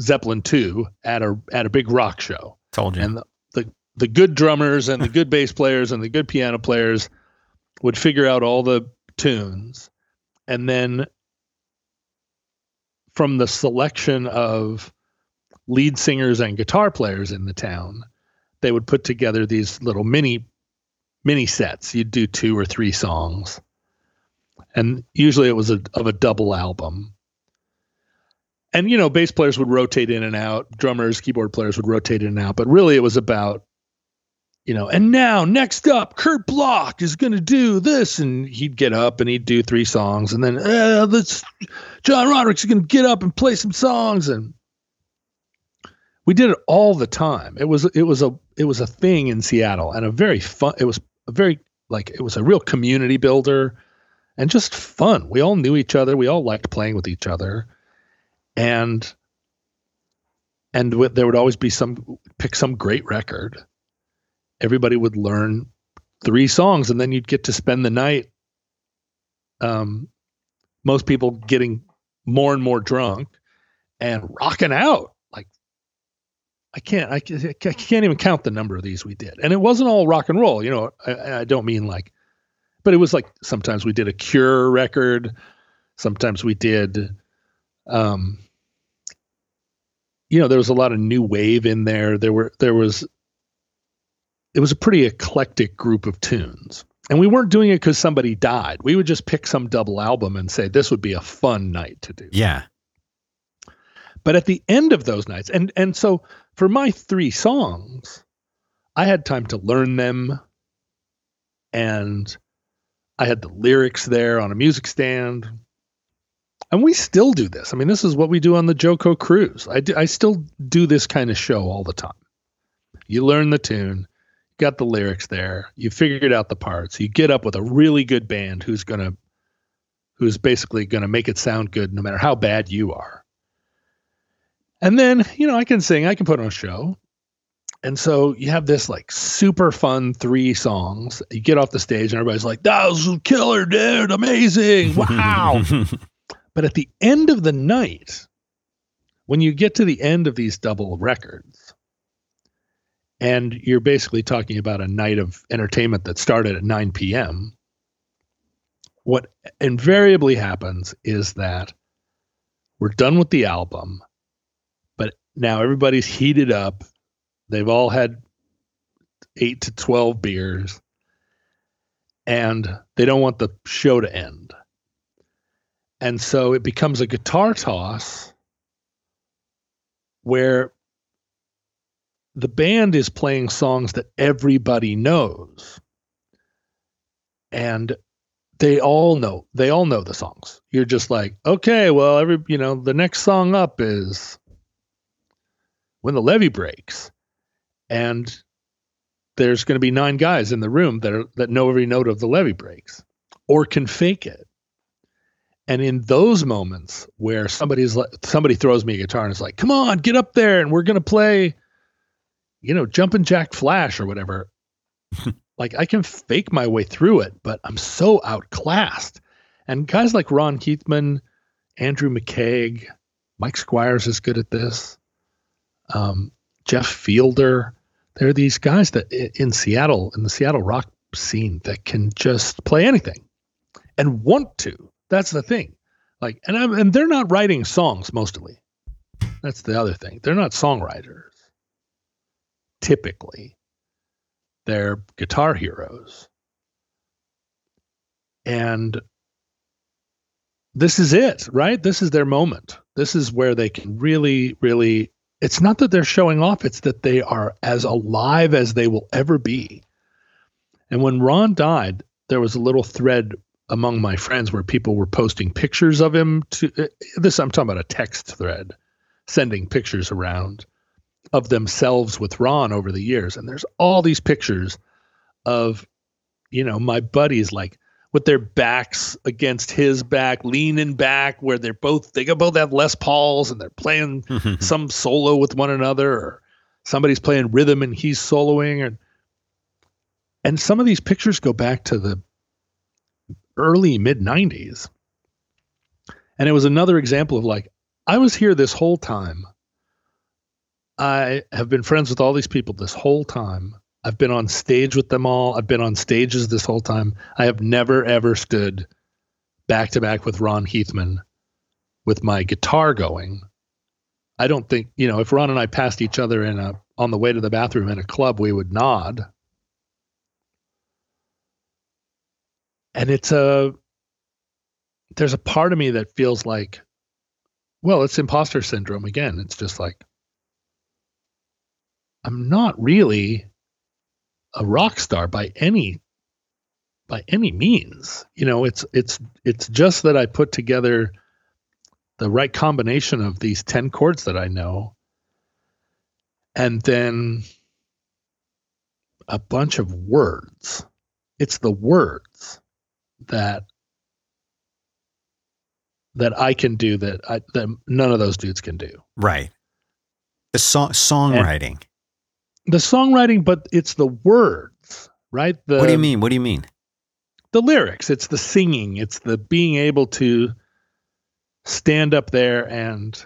Zeppelin 2 at a at a big rock show. Told you. And the the, the good drummers and the good bass players and the good piano players would figure out all the tunes and then from the selection of lead singers and guitar players in the town they would put together these little mini mini sets. You'd do two or three songs, and usually it was a, of a double album. And you know, bass players would rotate in and out, drummers, keyboard players would rotate in and out, but really it was about you know, and now next up, Kurt Block is going to do this, and he'd get up and he'd do three songs, and then uh, let's John Roderick's going to get up and play some songs, and we did it all the time. It was it was a it was a thing in Seattle and a very fun. It was a very like it was a real community builder and just fun. We all knew each other. We all liked playing with each other, and and there would always be some pick some great record. Everybody would learn three songs, and then you'd get to spend the night. Um, most people getting more and more drunk and rocking out I can't, I, I can't even count the number of these we did. And it wasn't all rock and roll, you know, I, I don't mean like, but it was like sometimes we did a Cure record, sometimes we did, um, you know, there was a lot of new wave in there. There were, there was, it was a pretty eclectic group of tunes. And we weren't doing it because somebody died. We would just pick some double album and say, this would be a fun night to do. Yeah. But at the end of those nights, and and so for my three songs, I had time to learn them. and I had the lyrics there on a music stand. And we still do this. I mean, this is what we do on the JoCo cruise. I, do, I still do this kind of show all the time. You learn the tune, got the lyrics there, you figured out the parts, you get up with a really good band who's going to who's basically going to make it sound good no matter how bad you are. And then, you know, I can sing, I can put on a show. And so you have this like super fun three songs. You get off the stage and everybody's like, that was a killer, dude. Amazing. Wow. but at the end of the night, when you get to the end of these double records, and you're basically talking about a night of entertainment that started at 9 p.m., what invariably happens is that we're done with the album, now everybody's heated up. They've all had eight to 12 beers, and they don't want the show to end. And so it becomes a guitar toss where the band is playing songs that everybody knows. And they all know they all know the songs. You're just like, okay, well, every you know, the next song up is when the levee breaks, and there's going to be nine guys in the room that are, that know every note of the levee breaks, or can fake it. And in those moments where somebody's like, somebody throws me a guitar and is like, "Come on, get up there, and we're going to play," you know, Jumpin' Jack Flash or whatever. Like I can fake my way through it, but I'm so outclassed. And guys like Ron Heathman, Andrew McKeag, Mike Squires is good at this. Um, Jeff Fielder. There are these guys that in Seattle, in the Seattle rock scene, that can just play anything and want to. That's the thing. Like, and I'm, and they're not writing songs mostly. That's the other thing. They're not songwriters typically they're guitar heroes. And this is it, right? This is their moment. This is where they can really, really. It's not that they're showing off, it's that they are as alive as they will ever be. And when Ron died, there was a little thread among my friends where people were posting pictures of him to uh, this I'm talking about a text thread sending pictures around of themselves with Ron over the years. And there's all these pictures of, you know, my buddies like with their backs against his back, leaning back, where they're both they both have Les Pauls and they're playing some solo with one another, or somebody's playing rhythm and he's soloing, and and some of these pictures go back to the early mid '90s, and it was another example of like I was here this whole time. I have been friends with all these people this whole time. I've been on stage with them all. I've been on stages this whole time. I have never ever stood back to back with Ron Heathman with my guitar going. I don't think, you know, if Ron and I passed each other in a on the way to the bathroom in a club, we would nod. And it's a there's a part of me that feels like well, it's imposter syndrome again. It's just like I'm not really a rock star by any by any means. You know, it's it's it's just that I put together the right combination of these 10 chords that I know and then a bunch of words. It's the words that that I can do that I that none of those dudes can do. Right. The song songwriting. And, the songwriting, but it's the words, right? The, what do you mean? What do you mean? The lyrics. It's the singing. It's the being able to stand up there and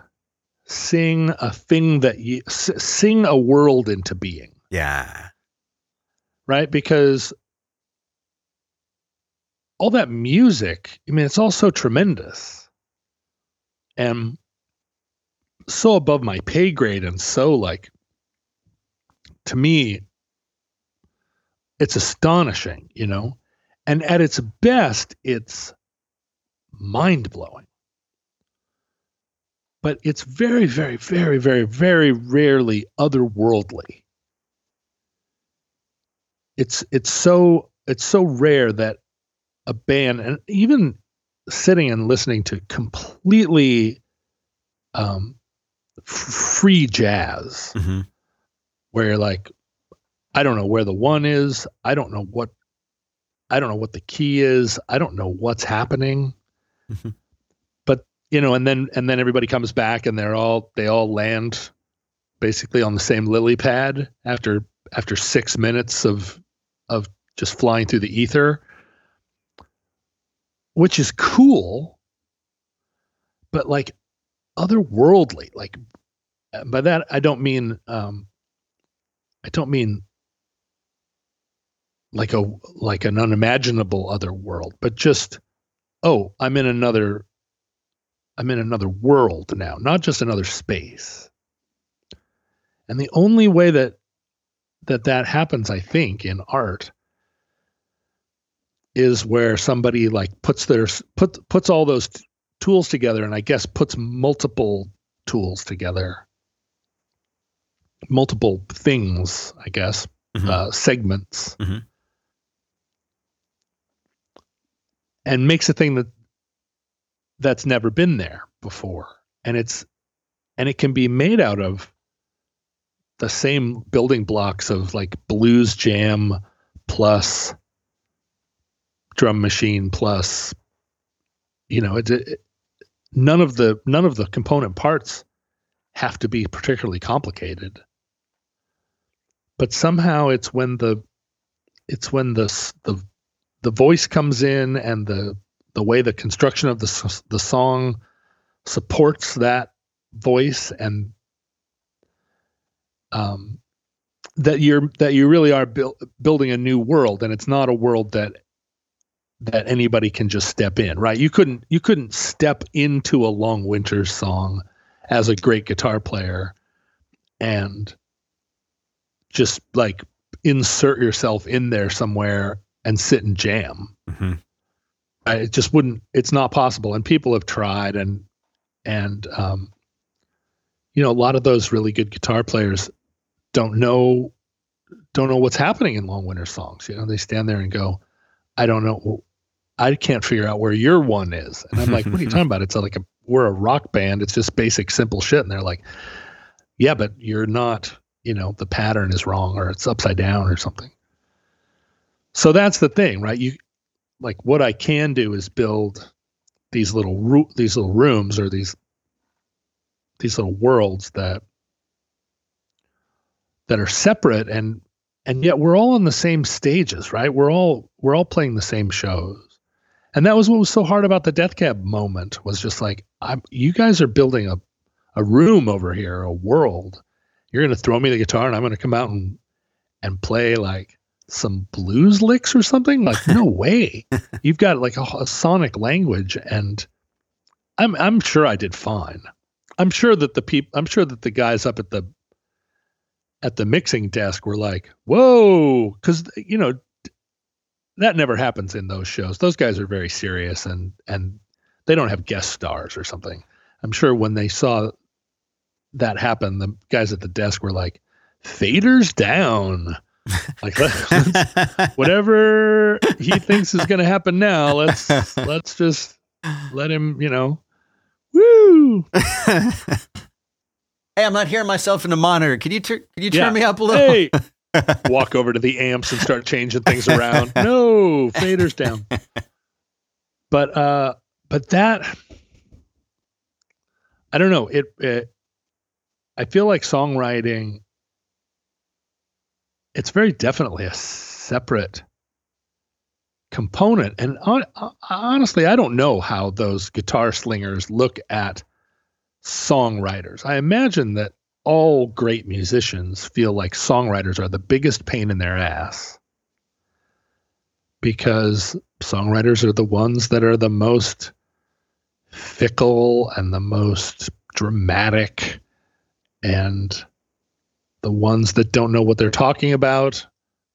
sing a thing that you sing a world into being. Yeah. Right? Because all that music, I mean, it's all so tremendous and so above my pay grade and so like to me, it's astonishing, you know? And at its best, it's mind blowing. But it's very, very, very, very, very rarely otherworldly. It's it's so it's so rare that a band and even sitting and listening to completely um, f- free jazz hmm where you're like i don't know where the one is. I don't know what i don't know what the key is. I don't know what's happening. Mhm. but you know and then and then everybody comes back and they're all they all land basically on the same lily pad after after six minutes of of just flying through the ether which is cool but like otherworldly like by that i don't mean um i don't mean like a like an unimaginable other world but just oh i'm in another i'm in another world now not just another space. And the only way that that that happens i think in art is where somebody like puts their put puts all those t- tools together and i guess puts multiple tools together multiple things i guess Mhm. uh, segments Mhm. and makes a thing that that's never been there before and it's and it can be made out of the same building blocks of like blues jam plus drum machine plus you know it, it none of the none of the component parts have to be particularly complicated but somehow it's when the it's when the the the voice comes in and the the way the construction of the the song supports that voice and um that you're that you really are buil- building a new world and it's not a world that that anybody can just step in right? You couldn't you couldn't step into a long winter song as a great guitar player and just like insert yourself in there somewhere and sit and jam. Mhm. I, it just wouldn't it's not possible. And people have tried and and um you know a lot of those really good guitar players don't know don't know what's happening in long winter songs. You know they stand there and go i don't know i can't figure out where your one is. And i'm like what are you talking about? It's like a we're a rock band. It's just basic simple shit. And they're like yeah but you're not you know the pattern is wrong or it's upside down or something. So that's the thing right? You like what i can do is build these little ro- these little rooms or these these little worlds that that are separate and and yet we're all on the same stages right? We're all we're all playing the same shows. And that was what was so hard about the death cab moment was just like I'm, you guys are building a a room over here a world you're going to throw me the guitar and i'm going to come out and and play like some blues licks or something? Like no way. You've got like a, a sonic language and i'm i'm sure i did fine. I'm sure that the people i'm sure that the guys up at the at the mixing desk were like whoa because you know that never happens in those shows. Those guys are very serious and and they don't have guest stars or something. I'm sure when they saw that happened, the guys at the desk were like faders down. Like whatever he thinks is going to happen now let's let's just let him you know. Woo! Hey, I'm not hearing myself in the monitor. Can you tur- can you turn Yeah. me up a little? hey! Walk over to the amps and start changing things around. No faders down. But uh but that i don't know. It, it i feel like songwriting it's very definitely a separate component. And hon- honestly i don't know how those guitar slingers look at songwriters. I imagine that all great musicians feel like songwriters are the biggest pain in their ass because songwriters are the ones that are the most fickle and the most dramatic and the ones that don't know what they're talking about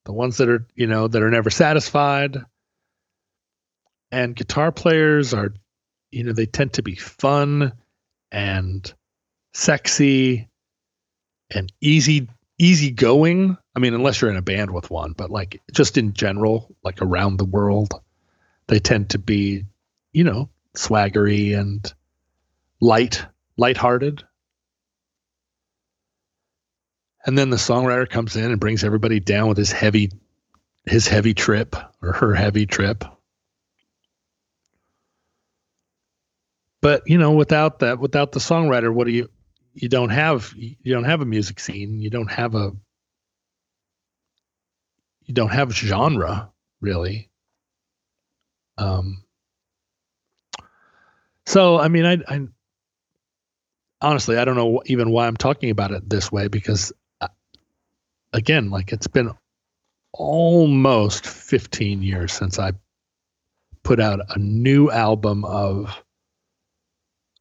the ones that are you know that are never satisfied and guitar players are you know they tend to be fun and sexy and easy easygoing. I mean, unless you're in a band with one, but like just in general, like around the world, they tend to be, you know, swaggery and light, lighthearted. And then the songwriter comes in and brings everybody down with his heavy his heavy trip or her heavy trip. But, you know, without that without the songwriter, what do you you don't have you don't have a music scene, you don't have a you don't have genre really. Um so I mean I I honestly I don't know even why I'm talking about it this way because again, like it's been almost 15 years since I put out a new album of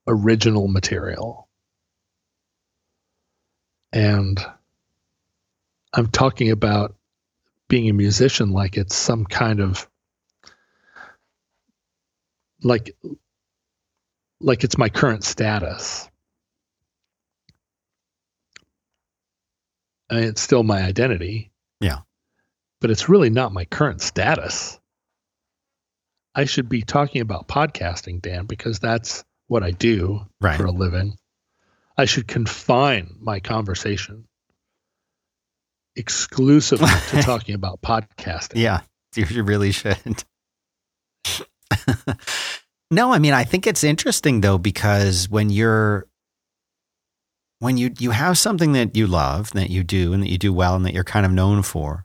original material. And I'm talking about being a musician like it's some kind of like like it's my current status. I mean, it's still my identity. Yeah. But it's really not my current status. I should be talking about podcasting, Dan, because that's what I do right. for a living. I should confine my conversation exclusively to talking about podcasting. Yeah, you really should. no, I mean, I think it's interesting though, because when you're when you you have something that you love, that you do, and that you do well, and that you're kind of known for,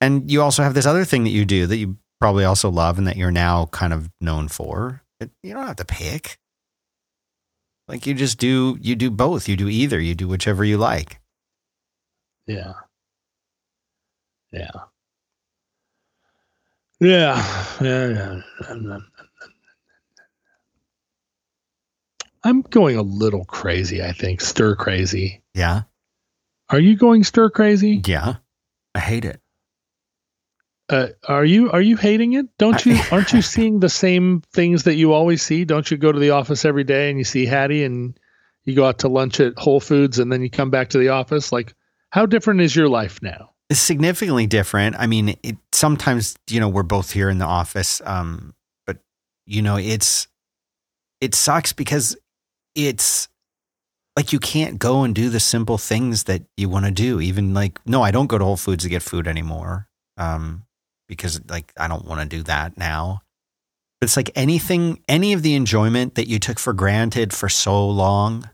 and you also have this other thing that you do that you probably also love, and that you're now kind of known for. You don't have to pick. Like you just do you do both. You do either. You do whichever you like. Yeah. Yeah. Yeah. Yeah. yeah. I'm going a little crazy, I think. Stir crazy. Yeah. Are you going stir crazy? Yeah. I hate it. Uh, are you are you hating it? Don't you aren't you seeing the same things that you always see? Don't you go to the office every day and you see Hattie and you go out to lunch at Whole Foods and then you come back to the office? Like how different is your life now? It's significantly different. I mean, it sometimes, you know, we're both here in the office um but you know, it's it sucks because it's like you can't go and do the simple things that you want to do. Even like, no, I don't go to Whole Foods to get food anymore. Um, because like I don't want to do that now. But it's like anything, any of the enjoyment that you took for granted for so long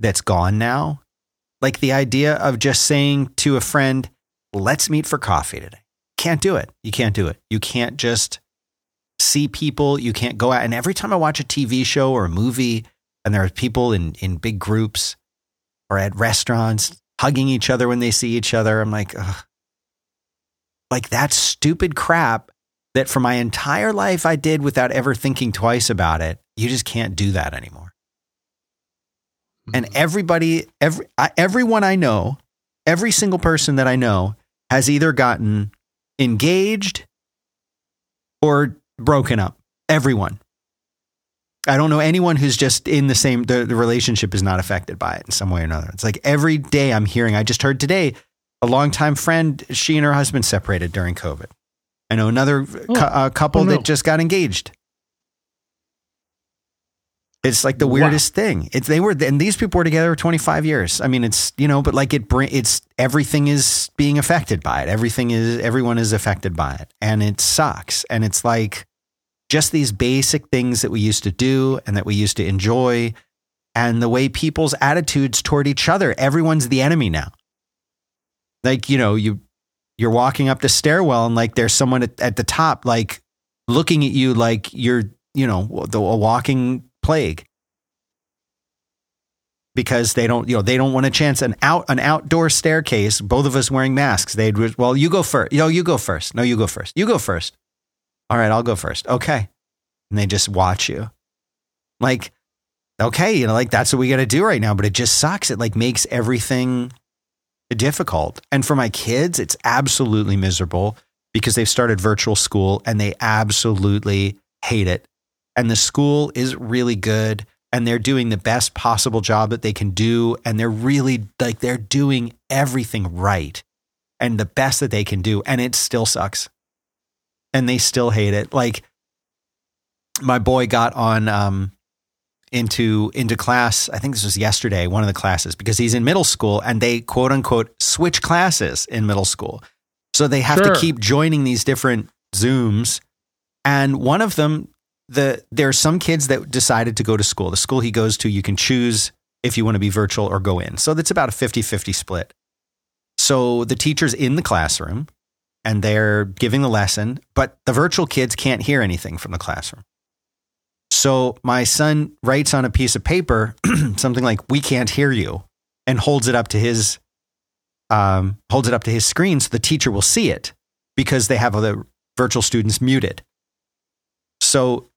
that's gone now. Like the idea of just saying to a friend, let's meet for coffee today. Can't do it. You can't do it. You can't just see people. You can't go out. And every time I watch a TV show or a movie, and there are people in, in big groups or at restaurants hugging each other when they see each other. I'm like, ugh. like that stupid crap that for my entire life I did without ever thinking twice about it. You just can't do that anymore. Mm-hmm. And everybody, every everyone I know, every single person that I know has either gotten engaged or broken up. Everyone. I don't know anyone who's just in the same, the, the relationship is not affected by it in some way or another. It's like every day I'm hearing, I just heard today, a longtime friend, she and her husband separated during COVID. I know another oh, cu- uh, couple oh no. that just got engaged. It's like the weirdest wow. thing. It's they were and these people were together 25 years. I mean, it's you know, but like it bring it's everything is being affected by it. Everything is everyone is affected by it, and it sucks. And it's like just these basic things that we used to do and that we used to enjoy and the way people's attitudes toward each other. Everyone's the enemy now. Like you know you you're walking up the stairwell and like there's someone at, at the top like looking at you like you're you know the, a walking plague. Because they don't you know they don't want a chance an out an outdoor staircase both of us wearing masks. They'd well you go first you know you go first. No you go first. You go first all right, I'll go first. Okay. And they just watch you. Like, okay, you know, like that's what we got to do right now. But it just sucks. It like makes everything difficult. And for my kids, it's absolutely miserable because they've started virtual school and they absolutely hate it. And the school is really good and they're doing the best possible job that they can do and they're really like they're doing everything right and the best that they can do and it still sucks and they still hate it. Like my boy got on um into into class i think this was yesterday one of the classes because he's in middle school and they quote unquote switch classes in middle school. So they have Sure. to keep joining these different zooms. And one of them the there are some kids that decided to go to school. The school he goes to you can choose if you want to be virtual or go in. So that's about a 50-50 split. So the teacher's in the classroom and they're giving the lesson but the virtual kids can't hear anything from the classroom so my son writes on a piece of paper something like "We can't hear you," and holds it up to his um, holds it up to his screen so the teacher will see it because they have the virtual students muted. So,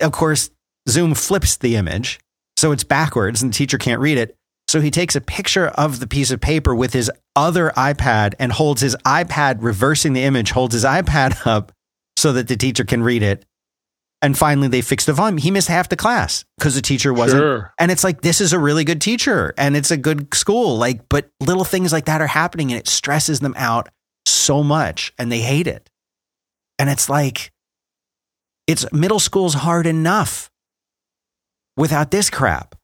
of course, Zoom flips the image so it's backwards and the teacher can't read it. So he takes a picture of the piece of paper with his other iPad and holds his iPad reversing the image, holds his iPad up so that the teacher can read it. And finally, they fixed the volume. He missed half the class because the teacher wasn't. Sure. And it's like, this is a really good teacher and it's a good school. Like, but little things like that are happening and it stresses them out so much and they hate it. And it's like, it's middle school's hard enough without this crap.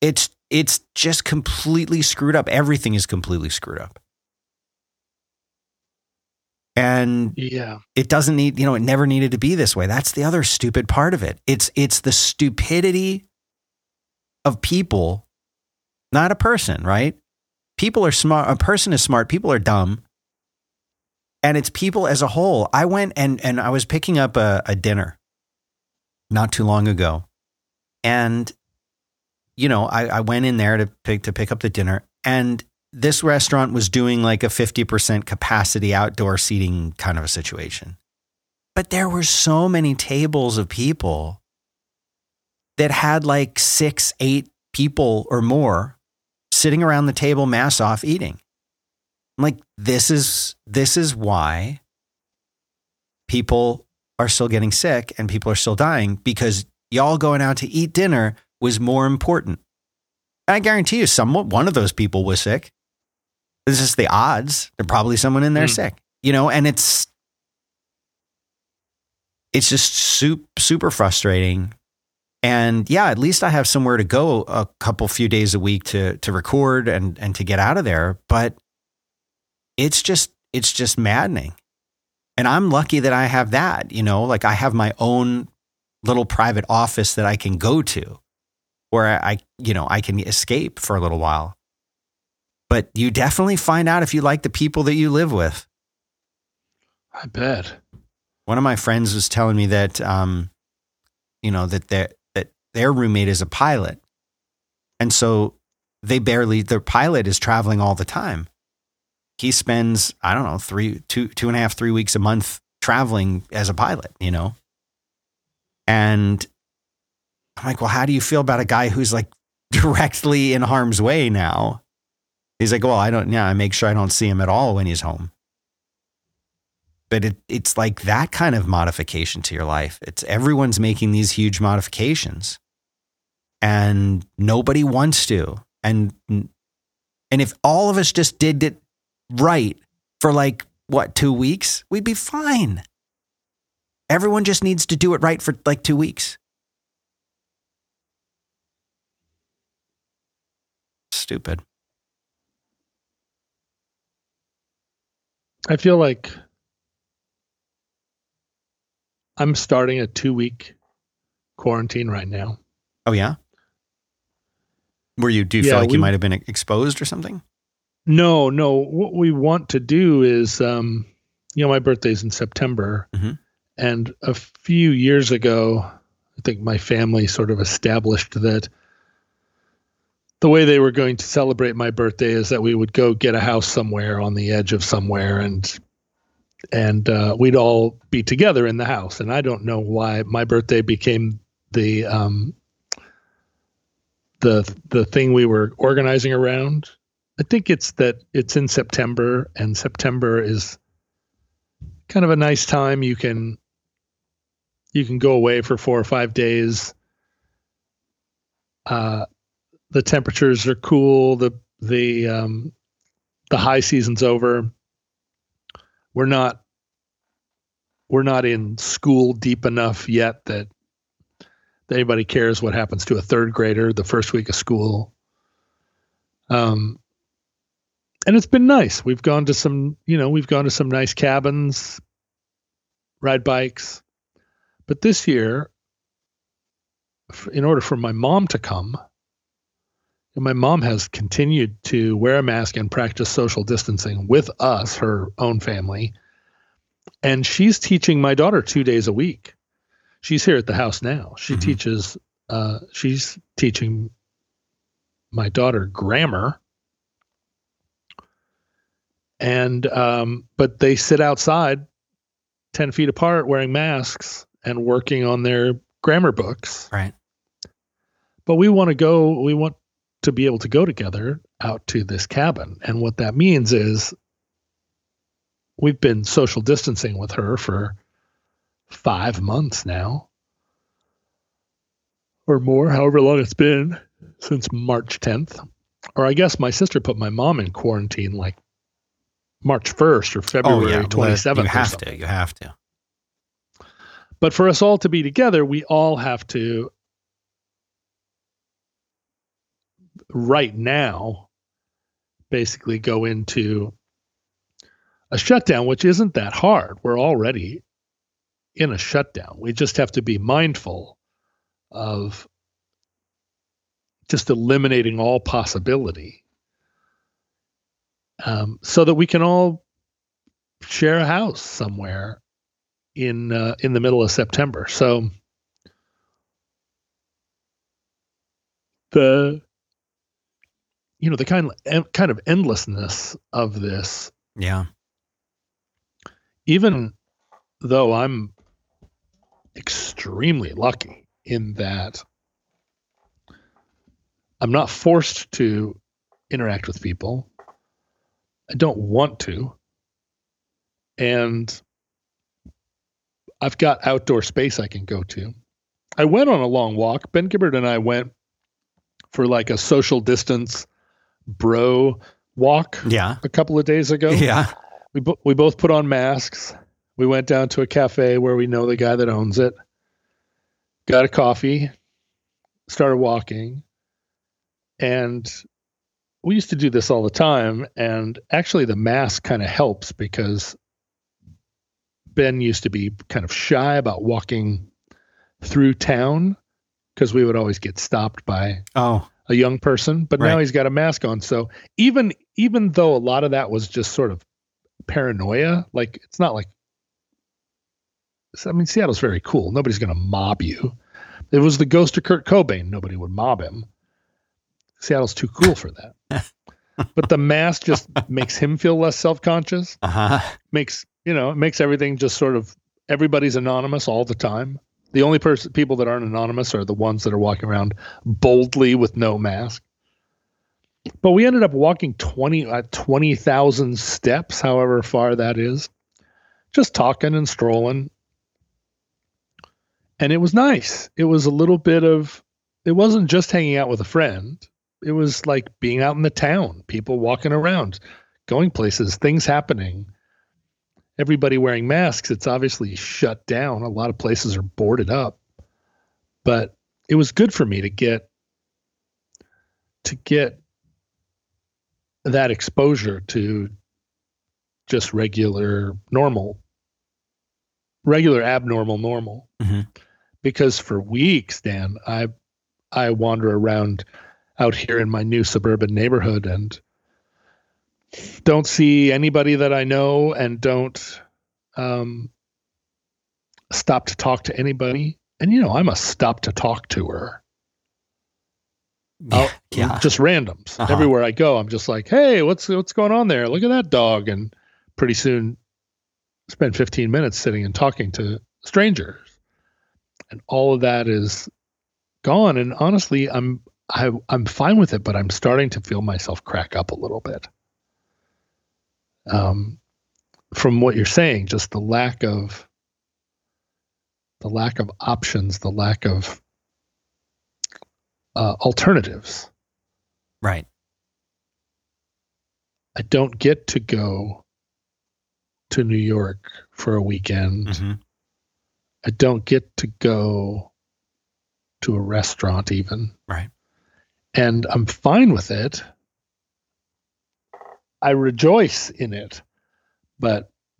It's, it's just completely screwed up. Everything is completely screwed up. And Yeah. it doesn't need you know it never needed to be this way that's the other stupid part of it it's it's the stupidity of people not a person right people are smart a person is smart people are dumb and it's people as a whole i went and and i was picking up a, a dinner not too long ago and you know I, I went in there to pick to pick up the dinner and this restaurant was doing like a 50% capacity outdoor seating kind of a situation. But there were so many tables of people that had like six, eight people or more sitting around the table, mass off eating. I'm like, this is this is why people are still getting sick and people are still dying because y'all going out to eat dinner was more important. And I guarantee you, someone one of those people was sick. This is the odds. There's probably someone in there Hmm. sick, you know, and it's it's just super super frustrating. And yeah, at least I have somewhere to go a couple few days a week to to record and and to get out of there. But it's just it's just maddening. And I'm lucky that I have that, you know, like I have my own little private office that I can go to where I, you know, I can escape for a little while. But you definitely find out if you like the people that you live with. I bet. One of my friends was telling me that, um, you know, that their that their roommate is a pilot, and so they barely. Their pilot is traveling all the time. He spends I don't know three two two and a half three weeks a month traveling as a pilot. You know, and I'm like, well, how do you feel about a guy who's like directly in harm's way now? He's like, well, I don't. Yeah, I make sure I don't see him at all when he's home but it, it's like that kind of modification to your life. It's everyone's making these huge modifications and nobody wants to. And, and if all of us just did it right for like, what, two weeks, we'd be fine. Everyone just needs to do it right for like two weeks. Stupid. I feel like I'm starting a two week quarantine right now. Oh, yeah? Were you, do you Yeah, feel like you might have been exposed or something? No, no. What we want to do is, um, you know, my birthday's in September, Mhm. and a few years ago, I think my family sort of established that the way they were going to celebrate my birthday is that we would go get a house somewhere on the edge of somewhere, and and uh, we'd all be together in the house. And I don't know why my birthday became the um, the the thing we were organizing around. I think it's that it's in September, and September is kind of a nice time. You can you can go away for four or five days, Uh, the temperatures are cool. The the um, the high season's over. We're not we're not in school deep enough yet that anybody cares what happens to a third grader the first week of school. Um, and it's been nice. We've gone to some, you know, we've gone to some nice cabins, ride bikes. But this year, in order for my mom to come, my mom has continued to wear a mask and practice social distancing with us, her own family. And she's teaching my daughter two days a week. She's here at the house now. She mm-hmm. teaches, uh, she's teaching my daughter grammar. And, um, but they sit outside 10 feet apart wearing masks and working on their grammar books. Right. But we want to go, we want to be able to go together out to this cabin. And what that means is we've been social distancing with her for five months now or more, however long it's been since March 10th. Or I guess my sister put my mom in quarantine like March 1st or February oh, yeah. 27th. You have to. You have to. But for us all to be together, we all have to right now basically go into a shutdown, which isn't that hard. We're already in a shutdown. We just have to be mindful of just eliminating all possibility um, so that we can all share a house somewhere in uh, in the middle of September. So the you know the kind kind of endlessness of this. Yeah. Even though I'm extremely lucky in that I'm not forced to interact with people. I don't want to. And I've got outdoor space I can go to. I went on a long walk. Ben Gibbard and I went for like a social distance bro walk yeah. a couple of days ago. Yeah. We, bo- we both put on masks. We went down to a cafe where we know the guy that owns it, got a coffee, started walking. And we used to do this all the time. And actually, the mask kind of helps because Ben used to be kind of shy about walking through town because we would always get stopped by oh a young person but right. now he's got a mask on. So even even though a lot of that was just sort of paranoia like it's not like i mean seattle's very cool. Nobody's going to mob you. It was the ghost of kurt cobain nobody would mob him. Seattle's too cool for that. But the mask just makes him feel less self-conscious. Uh-huh. makes you know it makes everything just sort of everybody's anonymous all the time the only people that aren't anonymous are the ones that are walking around boldly with no mask. But we ended up walking 20 uh, 20,000 steps, however far that is, just talking and strolling. And it was nice. It was a little bit of it wasn't just hanging out with a friend. It was like being out in the town, people walking around, going places, things happening everybody wearing masks, it's obviously shut down. A lot of places are boarded up. But it was good for me to get to get that exposure to just regular normal regular abnormal normal mm-hmm. because for weeks dan i i wander around out here in my new suburban neighborhood and don't see anybody that I know and don't um, stop to talk to anybody. And you know, I must stop to talk to her. Yeah, yeah. just randoms uh-huh. everywhere I go. I'm just like, hey, what's what's going on there? Look at that dog, and pretty soon, spend 15 minutes sitting and talking to strangers, and all of that is gone. And honestly, I'm I, I'm fine with it, but I'm starting to feel myself crack up a little bit um, from what you're saying, just the lack of the lack of options, the lack of uh, alternatives. Right. I don't get to go to New York for a weekend. hmm I don't get to go to a restaurant even. Right. And I'm fine with it. I rejoice in it. But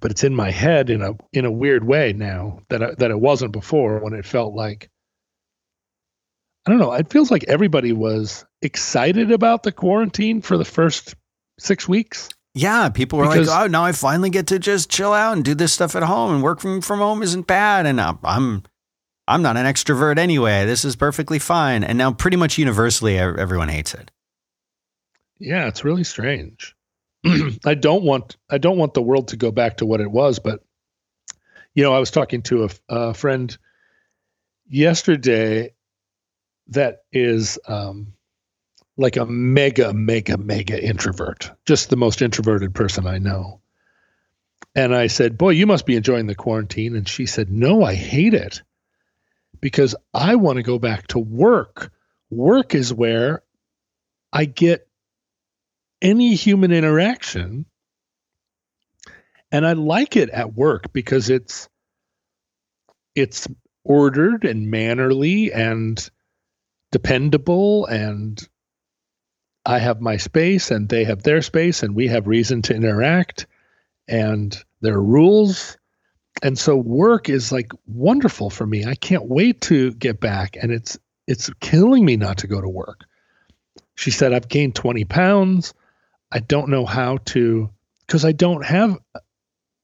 but it's in my head in a in a weird way now that I, that it wasn't before when it felt like I don't know, it feels like everybody was excited about the quarantine for the first 6 weeks. Yeah, people were Because- like, "Oh, now I finally get to just chill out and do this stuff at home, and work from, from home isn't bad." And I'm, I'm, I'm not an extrovert anyway. This is perfectly fine. And now, pretty much universally, everyone hates it. Yeah, it's really strange. I don't want I don't want the world to go back to what it was, but you know, I was talking to a, a friend yesterday that is um, like a mega, mega, mega introvert, just the most introverted person I know. And I said, Boy, you must be enjoying the quarantine. And she said, No, I hate it because I want to go back to work. Work is where I get any human interaction. And I like it at work because it's it's ordered and mannerly and dependable and I have my space and they have their space and we have reason to interact and there are rules. And so work is like wonderful for me. I can't wait to get back and it's it's killing me not to go to work. She said I've gained 20 pounds. I don't know how to because I don't have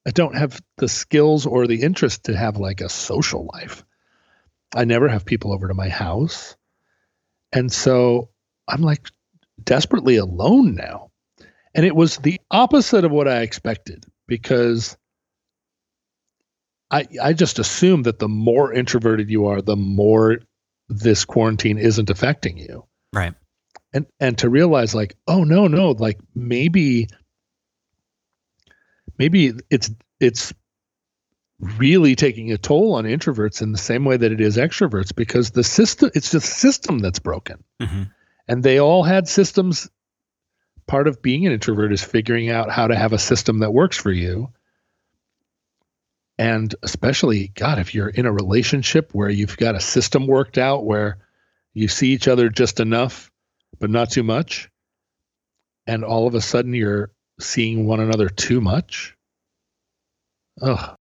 I don't have the skills or the interest to have like a social life. I never have people over to my house. And so I'm like desperately alone now. And it was the opposite of what I expected because I I just assumed that the more introverted you are, the more this quarantine isn't affecting you Right. And and to realize like oh no no like maybe maybe it's it's really taking a toll on introverts in the same way that it is extroverts because the system it's just system that's broken. Hmm and they all had systems. Part of being an introvert is figuring out how to have a system that works for you. And especially god if you're in a relationship where you've got a system worked out where you see each other just enough but not too much. And all of a sudden you're seeing one another too much. Ugh.